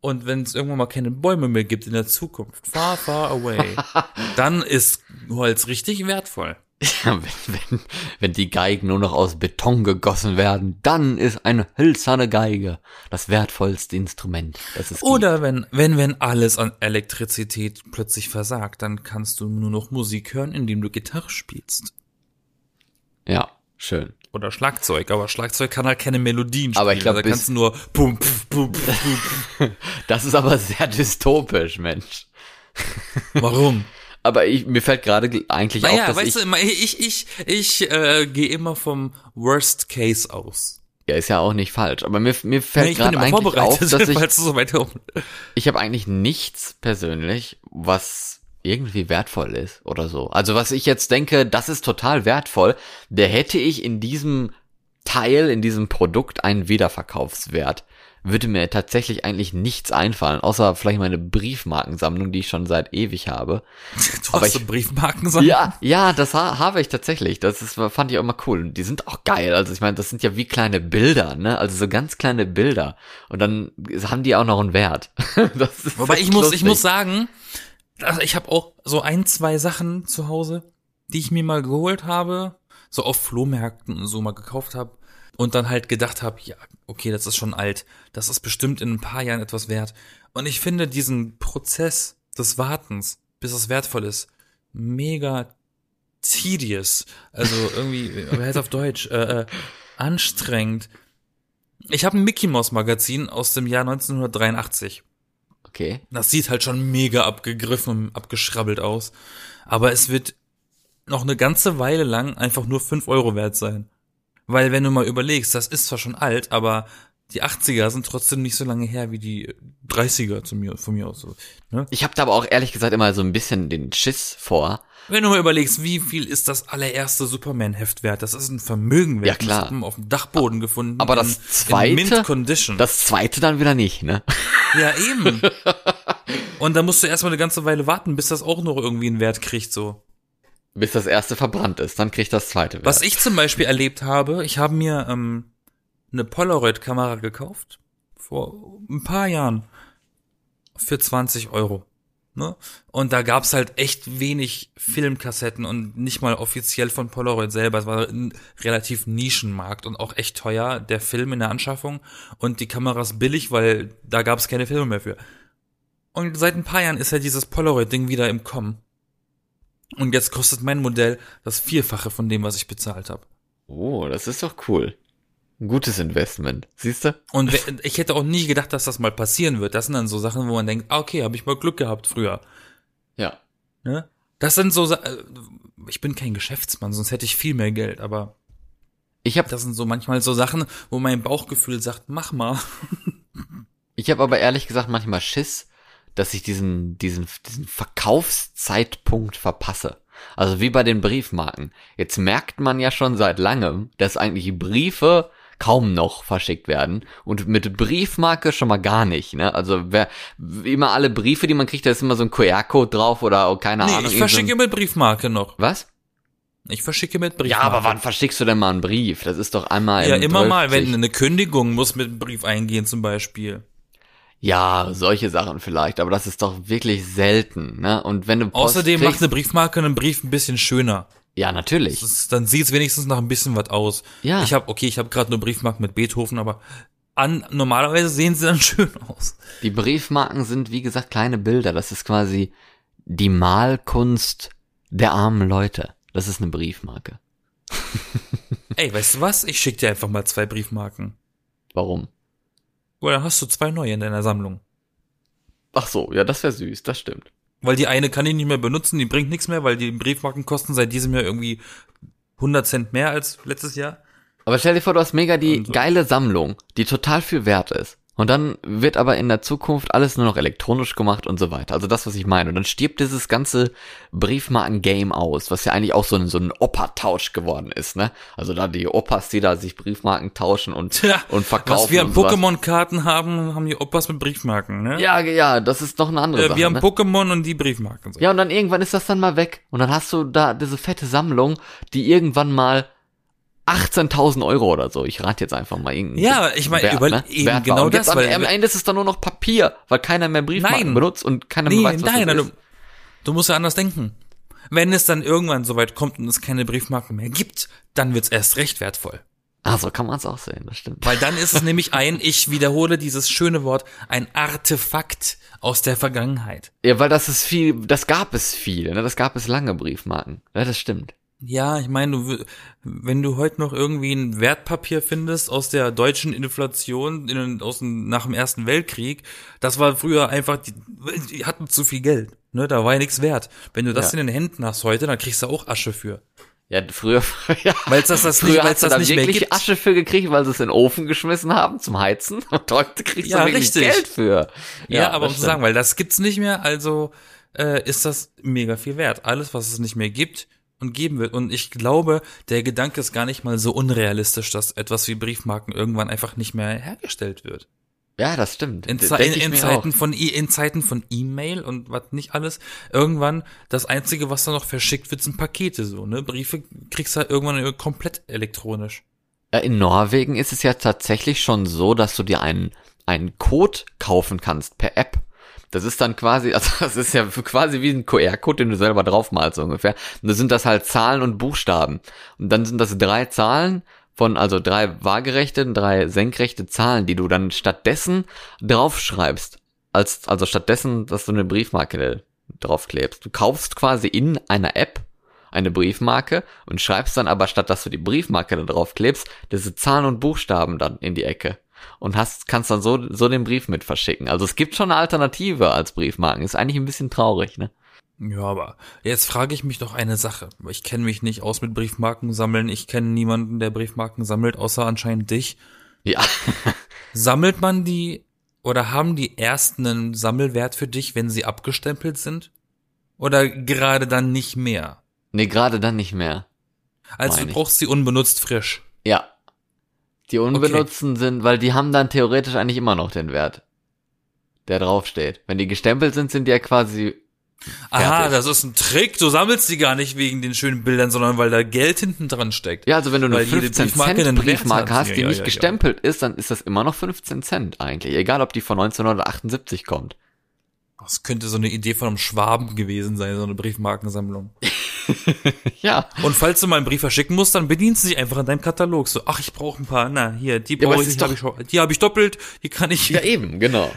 Und wenn es irgendwann mal keine Bäume mehr gibt in der Zukunft, far, far away, dann ist Holz richtig wertvoll. Ja, wenn, wenn, wenn die Geigen nur noch aus Beton gegossen werden, dann ist eine hölzerne Geige das wertvollste Instrument, das es gibt. Oder wenn, wenn, wenn alles an Elektrizität plötzlich versagt, dann kannst du nur noch Musik hören, indem du Gitarre spielst. Ja, schön. Oder Schlagzeug, aber Schlagzeug kann halt keine Melodien spielen. Aber ich glaub, da kannst du nur pum, pum, pf, pum. Das ist aber sehr dystopisch, Mensch. Warum? Aber ich, mir fällt gerade ge- eigentlich Naja, auf, dass weißt ich, du, immer, ich, ich, ich äh, gehe immer vom Worst Case aus. ja, ist ja auch nicht falsch, aber mir, mir fällt bin gerade eigentlich auf, dass ich, so weit ich habe eigentlich nichts persönlich, was irgendwie wertvoll ist oder so. Also was ich jetzt denke, das ist total wertvoll, der hätte ich in diesem Teil, in diesem Produkt einen Wiederverkaufswert. Würde mir tatsächlich eigentlich nichts einfallen, außer vielleicht meine Briefmarkensammlung, die ich schon seit ewig habe. Du Aber hast ich- Briefmarken sagen? Ja, ja, das ha habe ich tatsächlich. Das ist, fand ich auch immer cool. Und die sind auch geil. Also ich meine, das sind ja wie kleine Bilder, ne? Also so ganz kleine Bilder. Und dann haben die auch noch einen Wert. das ist Wobei ich muss, ich muss sagen, also ich habe auch so ein, zwei Sachen zu Hause, die ich mir mal geholt habe, so auf Flohmärkten und so mal gekauft habe und dann halt gedacht habe, ja, okay, das ist schon alt, das ist bestimmt in ein paar Jahren etwas wert. Und ich finde diesen Prozess des Wartens, bis es wertvoll ist, mega tedious. Also irgendwie, wer heißt auf Deutsch, äh, äh, anstrengend. Ich habe ein Mickey Mouse Magazin aus dem Jahr 1983. Okay. Das sieht halt schon mega abgegriffen und abgeschrabbelt aus. Aber es wird noch eine ganze Weile lang einfach nur 5 Euro wert sein. Weil wenn du mal überlegst, das ist zwar schon alt, aber die 80er sind trotzdem nicht so lange her wie die 30er zu mir, von mir aus. So, ne? Ich habe da aber auch ehrlich gesagt immer so ein bisschen den Schiss vor. Wenn du mal überlegst, wie viel ist das allererste Superman-Heft wert? Das ist ein Vermögen wert. Ja, klar. Das auf dem Dachboden gefunden. Aber das in, In zweite- Mint Condition. Das zweite dann wieder nicht, ne? ja, eben. Und da musst du erstmal eine ganze Weile warten, bis das auch noch irgendwie einen Wert kriegt, so. Bis das erste verbrannt ist, dann kriegt das zweite Wert. Was ich zum Beispiel erlebt habe, ich habe mir ähm, eine Polaroid-Kamera gekauft vor ein paar Jahren für 20 Euro. Ne? Und da gab's halt echt wenig Filmkassetten und nicht mal offiziell von Polaroid selber. Es war ein relativ Nischenmarkt und auch echt teuer, der Film in der Anschaffung und die Kameras billig, weil da gab's keine Filme mehr für. Und seit ein paar Jahren ist ja dieses Polaroid-Ding wieder im Kommen. Und jetzt kostet mein Modell das Vierfache von dem, was ich bezahlt habe. oh, das ist doch cool. Ein gutes Investment. Siehst du? Und ich hätte auch nie gedacht, dass das mal passieren wird. Das sind dann so Sachen, wo man denkt, ah, okay, habe ich mal Glück gehabt früher. Ja. Ne? Das sind so, äh, ich bin kein Geschäftsmann, sonst hätte ich viel mehr Geld, aber Ich habe das sind so manchmal so Sachen, wo mein Bauchgefühl sagt, mach mal. ich hab aber ehrlich gesagt manchmal Schiss, dass ich diesen, diesen, diesen Verkaufszeitpunkt verpasse. Also wie bei den Briefmarken. Jetzt merkt man ja schon seit langem, dass eigentlich Briefe kaum noch verschickt werden und mit Briefmarke schon mal gar nicht, ne? Also wer immer alle Briefe, die man kriegt, da ist immer so ein QR-Code drauf oder oh, keine Nee, Ahnung. ich irgend so verschicke ein, mit Briefmarke noch. was? Ich verschicke mit Ja, Briefmarke. aber wann verschickst du denn mal einen Brief? Das ist doch einmal Ja, im immer mal, 12. wenn eine Kündigung muss mit einem Brief eingehen zum Beispiel. Ja, solche Sachen vielleicht, aber das ist doch wirklich selten, ne? Und wenn du Post Außerdem kriegst, macht eine Briefmarke einen Brief ein bisschen schöner. ja natürlich. Ist, dann sieht es wenigstens nach ein bisschen was aus. Ja. Ich habe, okay, ich habe gerade nur Briefmarken mit Beethoven, aber an, normalerweise sehen sie dann schön aus. Die Briefmarken sind wie gesagt kleine Bilder. Das ist quasi die Malkunst der armen Leute. Das ist eine Briefmarke. Ey, weißt du was? Ich schick dir einfach mal zwei Briefmarken. Warum? Oder dann hast du zwei neue in deiner Sammlung. Ach so, ja, das wäre süß, das stimmt. Weil die eine kann ich nicht mehr benutzen, die bringt nichts mehr, weil die Briefmarken kosten seit diesem Jahr irgendwie 100 Cent mehr als letztes Jahr. Aber stell dir vor, du hast mega die so. geile Sammlung, die total viel wert ist. Und dann wird aber in der Zukunft alles nur noch elektronisch gemacht und so weiter. Also das, was ich meine. Und dann stirbt dieses ganze Briefmarken-Game aus, was ja eigentlich auch so ein, so ein Opa-Tausch geworden ist, ne? Also da die Opas, die da sich Briefmarken tauschen und, Tja, und verkaufen. Was wir an. Pokémon-Karten haben, haben die Opas mit Briefmarken, ne? Ja, ja, das ist noch eine andere Äh, Sache. wir haben ne? Pokémon und die Briefmarken. So. Ja, und dann irgendwann ist das dann mal weg. Und dann hast du da diese fette Sammlung, die irgendwann mal 18.000 Euro oder so. Ich rate jetzt einfach mal irgendeinen. Ja, ich meine, über, ne? eben Wert genau das, am, weil am Ende ist es dann nur noch Papier, weil keiner mehr Briefmarken Nein. benutzt und keiner nee, mehr weiß, was nein, das du, ist. du musst ja anders denken. Wenn es dann irgendwann so weit kommt und es keine Briefmarken mehr gibt, dann wird's erst recht wertvoll. Ah, so kann man es auch sehen, das stimmt. Weil dann ist es nämlich ein, ich wiederhole dieses schöne Wort, ein Artefakt aus der Vergangenheit. Ja, weil das ist viel, das gab es viel, ne? Das gab es lange Briefmarken. Ja, das stimmt. Ja, ich meine, du, wenn du heute noch irgendwie ein Wertpapier findest aus der deutschen Inflation in, aus dem, nach dem Ersten Weltkrieg, das war früher einfach, die, die hatten zu viel Geld. Ne, da war ja nichts wert. Wenn du das Ja. in den Händen hast heute, dann kriegst du auch Asche für. Ja, früher, ja. Weil's das- das früher nicht- hast du das da nicht mehr wirklich gibt. Asche für gekriegt, weil sie es in den Ofen geschmissen haben zum Heizen. Und heute kriegst Ja, du wirklich richtig. Geld für. Ja, aber um zu sagen, weil das gibt's nicht mehr, also äh, ist das mega viel wert. Alles, was es nicht mehr gibt und geben wird. Und ich glaube, der Gedanke ist gar nicht mal so unrealistisch, dass etwas wie Briefmarken irgendwann einfach nicht mehr hergestellt wird. Ja, das stimmt. In, Ze in, in Zeiten auch. von E- in Zeiten von E-Mail und was nicht alles. Irgendwann das einzige, was da noch verschickt wird, sind Pakete so. Ne, Briefe kriegst du halt irgendwann komplett elektronisch. Ja, in Norwegen ist es ja tatsächlich schon so, dass du dir einen, einen Code kaufen kannst per App. Das ist dann quasi, also das ist ja quasi wie ein QR-Code, den du selber draufmalst so ungefähr. Und da sind das halt Zahlen und Buchstaben. Und dann sind das drei Zahlen von, also drei waagerechte, drei senkrechte Zahlen, die du dann stattdessen draufschreibst. Als, also stattdessen, dass du eine Briefmarke draufklebst. Du kaufst quasi in einer App eine Briefmarke und schreibst dann aber statt, dass du die Briefmarke da drauf diese Zahlen und Buchstaben dann in die Ecke und hast, kannst dann so, so den Brief mit verschicken. Also es gibt schon eine Alternative als Briefmarken. Ist eigentlich ein bisschen traurig, ne? Ja, aber jetzt frage ich mich doch eine Sache. Ich kenne mich nicht aus mit Briefmarken sammeln. Ich kenne niemanden, der Briefmarken sammelt, außer anscheinend dich. Ja. Sammelt man die oder haben die ersten einen Sammelwert für dich, wenn sie abgestempelt sind? Oder gerade dann nicht mehr? nee, gerade dann nicht mehr. Also du brauchst sie unbenutzt frisch. Ja. Die unbenutzten sind, weil die haben dann theoretisch eigentlich immer noch den Wert, der draufsteht. Wenn die gestempelt sind, sind die ja quasi Aha, Fertig. das ist ein Trick. Du sammelst die gar nicht wegen den schönen Bildern, sondern weil da Geld hinten dran steckt. Ja, also wenn du eine Weil jede 15 Briefmarke Cent Briefmarke hast, die ja, nicht ja. gestempelt ist, dann ist das immer noch 15 Cent eigentlich. Egal, ob die von 1978 kommt. Das könnte so eine Idee von einem Schwaben gewesen sein, so eine Briefmarkensammlung. Ja. Und falls du mal einen Brief verschicken musst, dann bedienst du dich einfach in deinem Katalog. So, ach, ich brauche ein paar. Na, hier, die brauche ich, die habe ich, die hab ich doppelt, die kann ich. Ja, eben, genau.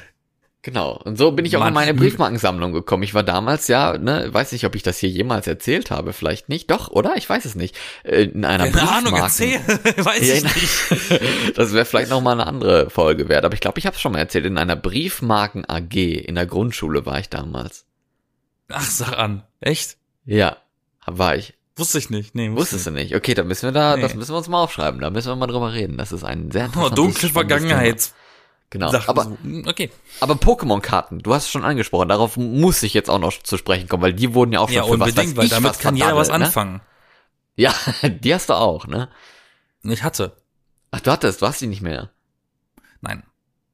Genau. Und so bin ich auch Mann. in meine Briefmarkensammlung gekommen. Ich war damals ja, ne, weiß nicht, ob ich das hier jemals erzählt habe, vielleicht nicht. Doch, oder? Ich weiß es nicht. Äh, In einer Keine Ahnung, Briefmarken. erzähl. Weiß Ja, ich nicht. das wäre vielleicht noch mal eine andere Folge wert, aber ich glaube, ich habe es schon mal erzählt. In einer Briefmarken AG in der Grundschule war ich damals. Ach, sag an. Echt? Ja, war ich. Wusste ich nicht. Nee, Wusstest du nicht? Okay, dann müssen wir da, Nee. das müssen wir uns mal aufschreiben. Da müssen wir mal drüber reden. Das ist ein sehr Oh, interessantes, dunkle spannendes Vergangenheit. Genau. Sachen Aber so. Hm, Okay. Aber Pokémon-Karten, du hast es schon angesprochen, darauf muss ich jetzt auch noch zu sprechen kommen, weil die wurden ja auch schon Ja, für was unbedingt, weil ich damit was kann jeder was ne? anfangen. Ja, die hast du auch, ne? Ich hatte. Ach, du hattest, du hast die nicht mehr. Nein.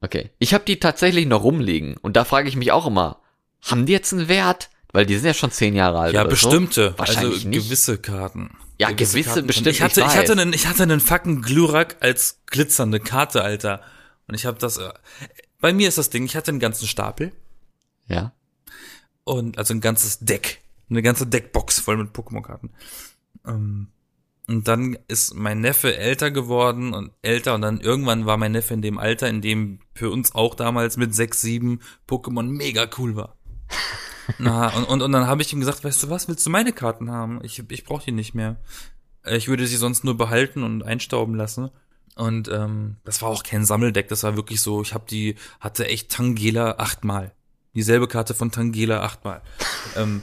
Okay. Ich habe die tatsächlich noch rumliegen und da frage ich mich auch immer, haben die jetzt einen Wert? Weil die sind ja schon zehn Jahre alt. Ja, oder so. bestimmte. Wahrscheinlich also nicht. gewisse Karten. Ja, gewisse Karten. Und bestimmt, Ich hatte, ich ich, hatte einen, ich hatte einen fucking Glurak als glitzernde Karte, Alter. Und ich habe das. Äh, bei mir ist das Ding, ich hatte einen ganzen Stapel Ja. und also ein ganzes Deck, eine ganze Deckbox voll mit Pokémon-Karten. Ähm, und dann ist mein Neffe älter geworden und älter und dann irgendwann war mein Neffe in dem Alter, in dem für uns auch damals mit sechs, sieben Pokémon mega cool war. Na, und, und, und dann habe ich ihm gesagt, weißt du was, willst du meine Karten haben? Ich, ich brauche die nicht mehr. Ich würde sie sonst nur behalten und einstauben lassen. Und ähm, das war auch kein Sammeldeck, das war wirklich so, ich habe die, hatte echt Tangela achtmal. Dieselbe Karte von Tangela achtmal. ähm,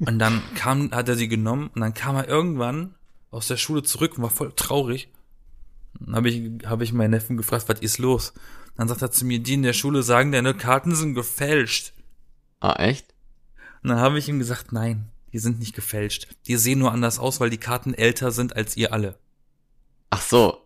und dann kam, hat er sie genommen und dann kam er irgendwann aus der Schule zurück und war voll traurig. Dann habe ich, hab ich meinen Neffen gefragt, was ist los? Dann sagt er zu mir, die in der Schule sagen, deine Karten sind gefälscht. Ah, echt? Und dann habe ich ihm gesagt, nein, die sind nicht gefälscht. Die sehen nur anders aus, weil die Karten älter sind als ihr alle. Ach so.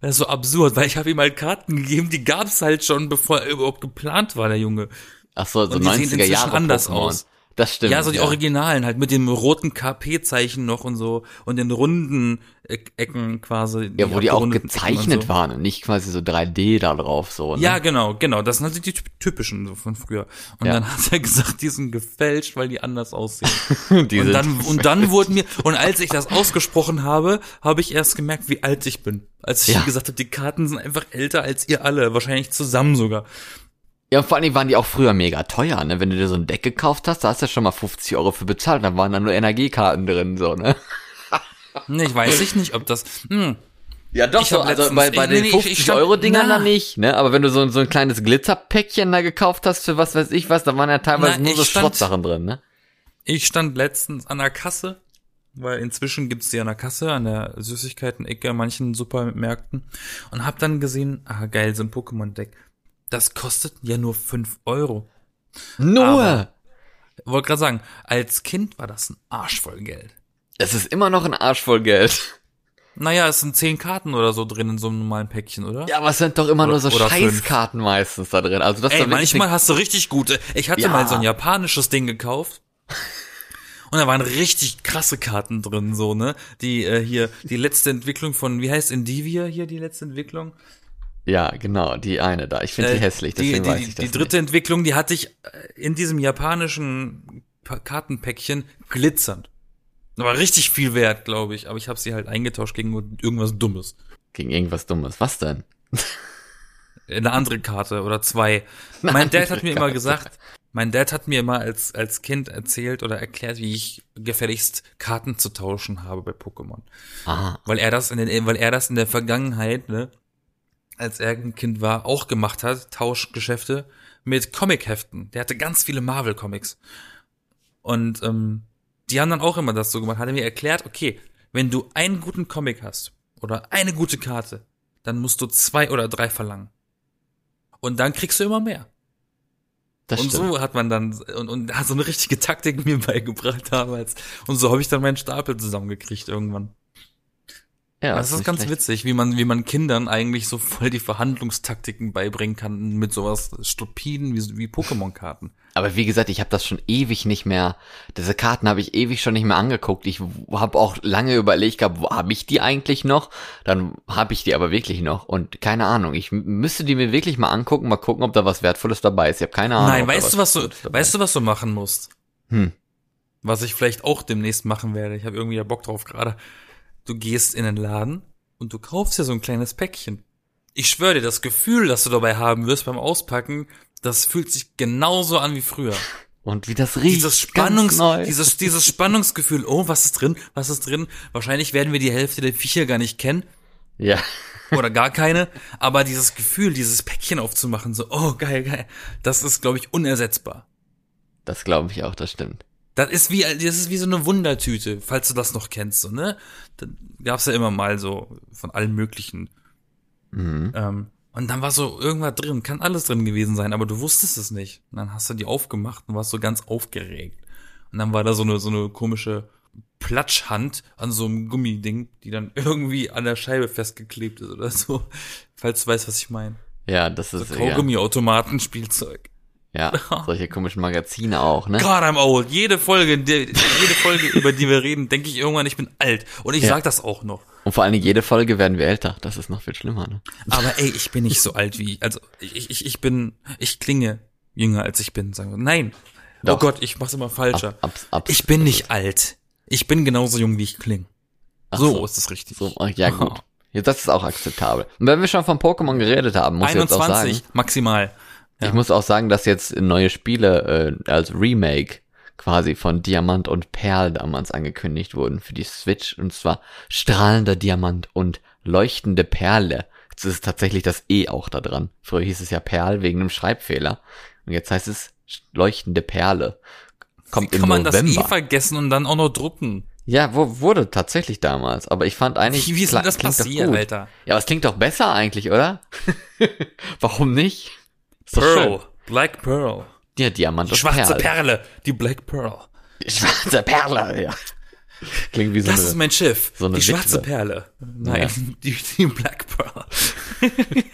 Das ist so absurd, weil ich habe ihm halt Karten gegeben, die gab's halt schon, bevor er überhaupt geplant war, der Junge. Ach so, so Und die sehen 90er inzwischen Jahre anders Pokémon. aus. Das stimmt. ja, so die Originalen halt mit dem roten KP-Zeichen noch und so und den runden Eck- Ecken quasi. Ja, wo die auch Ecken und gezeichnet so. waren und nicht quasi so 3D da drauf, so, ne? Ja, genau, genau. Das sind halt die typ- typischen so von früher. Und Ja. dann hat er gesagt, die sind gefälscht, weil die anders aussehen. die Und dann, und dann wurden mir, und als ich das ausgesprochen habe, habe ich erst gemerkt, wie alt ich bin. Als ich Ja. gesagt habe, die Karten sind einfach älter als ihr alle, wahrscheinlich zusammen sogar. Ja, vor allen Dingen waren die auch früher mega teuer, ne? Wenn du dir so ein Deck gekauft hast, da hast du ja schon mal 50 Euro für bezahlt, dann waren da nur Energiekarten drin, so, ne? Nee, ich weiß ich nicht, ob das, hm, Ja, doch, so, also bei, bei nee, den nee, ich- 50 ich stand- Euro Dingern na. dann nicht, ne? Aber wenn du so, so ein kleines Glitzerpäckchen da gekauft hast für was weiß ich was, da waren ja teilweise Na, nur so stand- Schrottsachen drin, ne? ich stand letztens an der Kasse, weil inzwischen gibt's die an der Kasse, an der Süßigkeiten-Ecke in manchen Supermärkten und hab dann gesehen, ah geil, so ein Pokémon-Deck. Das kostet ja nur fünf Euro. Nur! Wollte gerade sagen, als Kind war das ein Arsch voll Geld. es ist immer noch ein Arsch voll Geld. Naja, es sind zehn Karten oder so drin in so einem normalen Päckchen, oder? Ja, aber es sind doch immer nur so Oder fünf. Scheißkarten meistens da drin. Also das Ey, manchmal hast du richtig gute. Ich hatte Ja. mal so ein japanisches Ding gekauft. Und da waren richtig krasse Karten drin, so, ne? Die äh, hier, die letzte Entwicklung von, wie heißt Indivia hier, die letzte Entwicklung? Ja, genau, die eine da. Ich finde die Äh, hässlich, die, deswegen die, weiß die, ich das die dritte Entwicklung, die hatte ich äh, in diesem japanischen Pa- Kartenpäckchen glitzernd. War richtig viel wert, glaube ich, aber ich habe sie halt eingetauscht gegen irgendwas Dummes. nicht. Gegen irgendwas Dummes. Was denn? eine andere Karte oder zwei. Eine mein Dad hat mir immer Karte. gesagt, mein Dad hat mir immer als, als Kind erzählt oder erklärt, wie ich gefälligst Karten zu tauschen habe bei Pokémon. Ah, Weil er das in den, weil er das in der Vergangenheit, ne, als er ein Kind war, auch gemacht hat, Tauschgeschäfte mit Comicheften. Der hatte ganz viele Marvel-Comics. Und ähm, die haben dann auch immer das so gemacht. Hat er mir erklärt, okay, wenn du einen guten Comic hast oder eine gute Karte, dann musst du zwei oder drei verlangen. Und dann kriegst du immer mehr. das und stimmt. so hat man dann und, und hat so eine richtige Taktik mir beigebracht damals. Und so habe ich dann meinen Stapel zusammengekriegt irgendwann. Ja, das ist nicht ganz schlecht. witzig, wie man, wie man Kindern eigentlich so voll die Verhandlungstaktiken beibringen kann mit sowas stupiden wie, wie Pokémon-Karten. Aber wie gesagt, ich habe das schon ewig nicht mehr. Diese Karten habe ich ewig schon nicht mehr angeguckt. Ich habe auch lange überlegt gehabt, wo habe ich die eigentlich noch? Dann habe ich die aber wirklich noch. Und keine Ahnung, ich müsste die mir wirklich mal angucken, mal gucken, ob da was Wertvolles dabei ist. Ich habe keine Ahnung. Nein, weißt du, was du, weißt du, was du machen musst? Hm. Was ich vielleicht auch demnächst machen werde. Ich habe irgendwie ja Bock drauf gerade. Du gehst in den Laden und du kaufst dir so ein kleines Päckchen. Ich schwöre dir, das Gefühl, das du dabei haben wirst beim Auspacken, Das fühlt sich genauso an wie früher. Und wie das riecht. Dieses Spannungs, dieses, dieses Spannungsgefühl, oh, was ist drin, was ist drin? Wahrscheinlich werden wir die Hälfte der Viecher gar nicht kennen ja. oder gar keine, aber dieses Gefühl, dieses Päckchen aufzumachen, so, oh, geil, geil, das ist, glaube ich, unersetzbar. Das glaube ich auch, das stimmt. Das ist wie, das ist wie so eine Wundertüte, falls du das noch kennst, so, ne? Da gab's ja immer mal so von allen möglichen. Mhm. Ähm, und dann war so irgendwas drin, kann alles drin gewesen sein, aber du wusstest es nicht. Und dann hast du die aufgemacht und warst so ganz aufgeregt. Und dann war da so eine, so eine komische Platschhand an so einem Gummiding, die dann irgendwie an der Scheibe festgeklebt ist oder so. Falls du weißt, was ich meine. Ja, das ist ja, Kaugummiautomaten, Spielzeug. Ja, solche komischen Magazine auch, ne? God, I'm old. Jede Folge, die, jede Folge, über die wir reden, denke ich irgendwann, ich bin alt. Und ich Ja. sag das auch noch. Und vor allen Dingen jede Folge werden wir älter. Das ist noch viel schlimmer, ne? Aber ey, ich bin nicht so alt wie, also ich, ich, ich bin, ich klinge jünger als ich bin, sagen wir. Nein. Oh Doch. Gott, ich mach's immer falscher. Ab, ab, ab, ich bin nicht alt. Ich bin genauso jung, wie ich klinge. So, so. ist das richtig. So, ja gut. Ja, das ist auch akzeptabel. Und wenn wir schon von Pokémon geredet haben, muss ich jetzt auch sagen, 21 maximal. Ja. ich muss auch sagen, dass jetzt neue Spiele äh, als Remake quasi von Diamant und Perl damals angekündigt wurden für die Switch und zwar strahlender Diamant und leuchtende Perle. Jetzt ist tatsächlich das E auch da dran. Früher hieß es ja Perl wegen einem Schreibfehler und jetzt heißt es leuchtende Perle. Kommt Wie im kann man das eh vergessen und dann auch noch drucken? Ja, wo, wurde tatsächlich damals, aber ich fand eigentlich Wie, ist denn das passiert. Alter? Ja, aber es klingt doch besser eigentlich, oder? Warum nicht? Pearl. Black Pearl. Ja, Diamant Die schwarze Perl. Perle. Die Black Pearl. Die schwarze Perle, ja. Klingt wie so Das eine, ist mein Schiff. so eine die schwarze Witwe. Perle. Nein, Ja. die, die Black Pearl.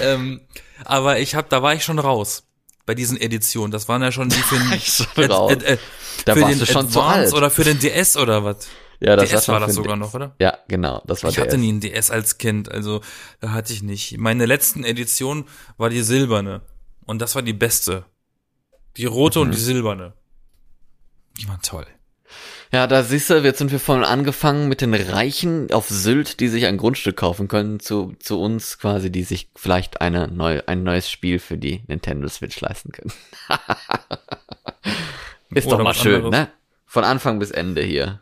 ähm, aber ich hab, da war ich schon raus. Bei diesen Editionen. Das waren ja schon die für den, ich schon raus. Ad- Ad- Da für den du schon zu Advance alt. oder für den DS oder was? Ja, das DS war das sogar den- noch, oder? Ja, genau, das war Ich der hatte nie einen DS als Kind, also da hatte ich nicht. Meine letzten Edition war die silberne. Und das war die beste. Die rote Mhm. und die silberne. Die waren toll. Ja, da siehst du, jetzt sind wir von angefangen mit den Reichen auf Sylt, die sich ein Grundstück kaufen können, zu, zu uns quasi, die sich vielleicht eine neue, ein neues Spiel für die Nintendo Switch leisten können. Ist Oder doch mal schön, anderes. ne? Von Anfang bis Ende hier.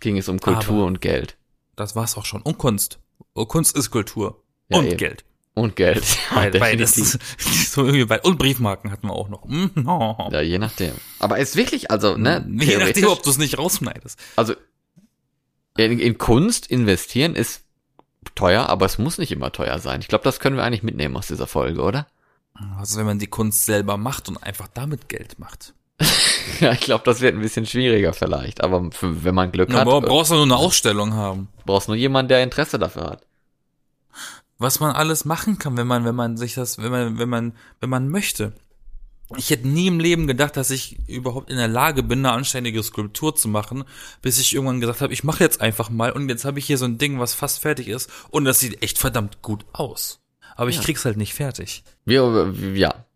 Ging es um Kultur Aber- und Geld. Das war's auch schon. Und Kunst. Kunst ist Kultur. Ja, und eben. Geld. Und Geld. Ja, Weil, das ist so irgendwie bei, und Briefmarken hatten wir auch noch. Mhm. Oh. Ja, je nachdem. Aber ist wirklich, also, ne, Je nachdem, ob du es nicht rausschneidest. also, in, in Kunst investieren ist teuer, aber es muss nicht immer teuer sein. Ich glaube, das können wir eigentlich mitnehmen aus dieser Folge, oder? Also wenn man die Kunst selber macht und einfach damit Geld macht. Ja, ich glaube, das wird ein bisschen schwieriger vielleicht. Aber für, wenn man Glück Na, hat, aber äh, brauchst du nur eine Ausstellung haben. brauchst nur jemanden, der Interesse dafür hat. was man alles machen kann, wenn man, wenn man sich das, wenn man, wenn man, wenn man möchte. Ich hätte nie im Leben gedacht, dass ich überhaupt in der Lage bin, eine anständige Skulptur zu machen, bis ich irgendwann gesagt habe, ich mache jetzt einfach mal und jetzt habe ich hier so ein Ding, was fast fertig ist und das sieht echt verdammt gut aus. Aber ich Ja. krieg's halt nicht fertig. Wir, ja.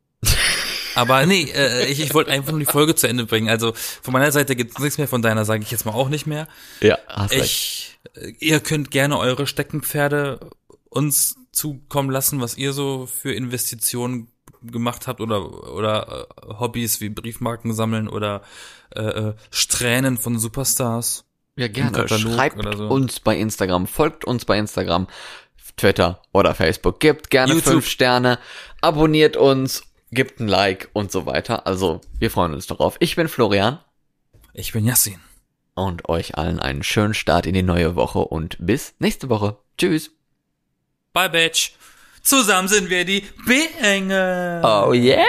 Aber nee, äh, ich, ich wollte einfach nur die Folge zu Ende bringen. Also von meiner Seite gibt's nichts mehr, von deiner sage ich jetzt mal auch nicht mehr. Ja, hast recht. Ich, äh, ihr könnt gerne eure Steckenpferde uns zukommen lassen, was ihr so für Investitionen gemacht habt oder oder äh, Hobbys wie Briefmarken sammeln oder äh, äh, Strähnen von Superstars. Ja, gerne. Schreibt oder so. uns bei Instagram, folgt uns bei Instagram, Twitter oder Facebook. Gebt gerne YouTube. fünf Sterne, abonniert uns, gebt ein Like und so weiter. Also, wir freuen uns darauf. Ich bin Florian Ich bin Yassin. und euch allen einen schönen Start in die neue Woche und bis nächste Woche. Tschüss. Bye, Bitch. Zusammen sind wir die B-Engel. Oh yeah!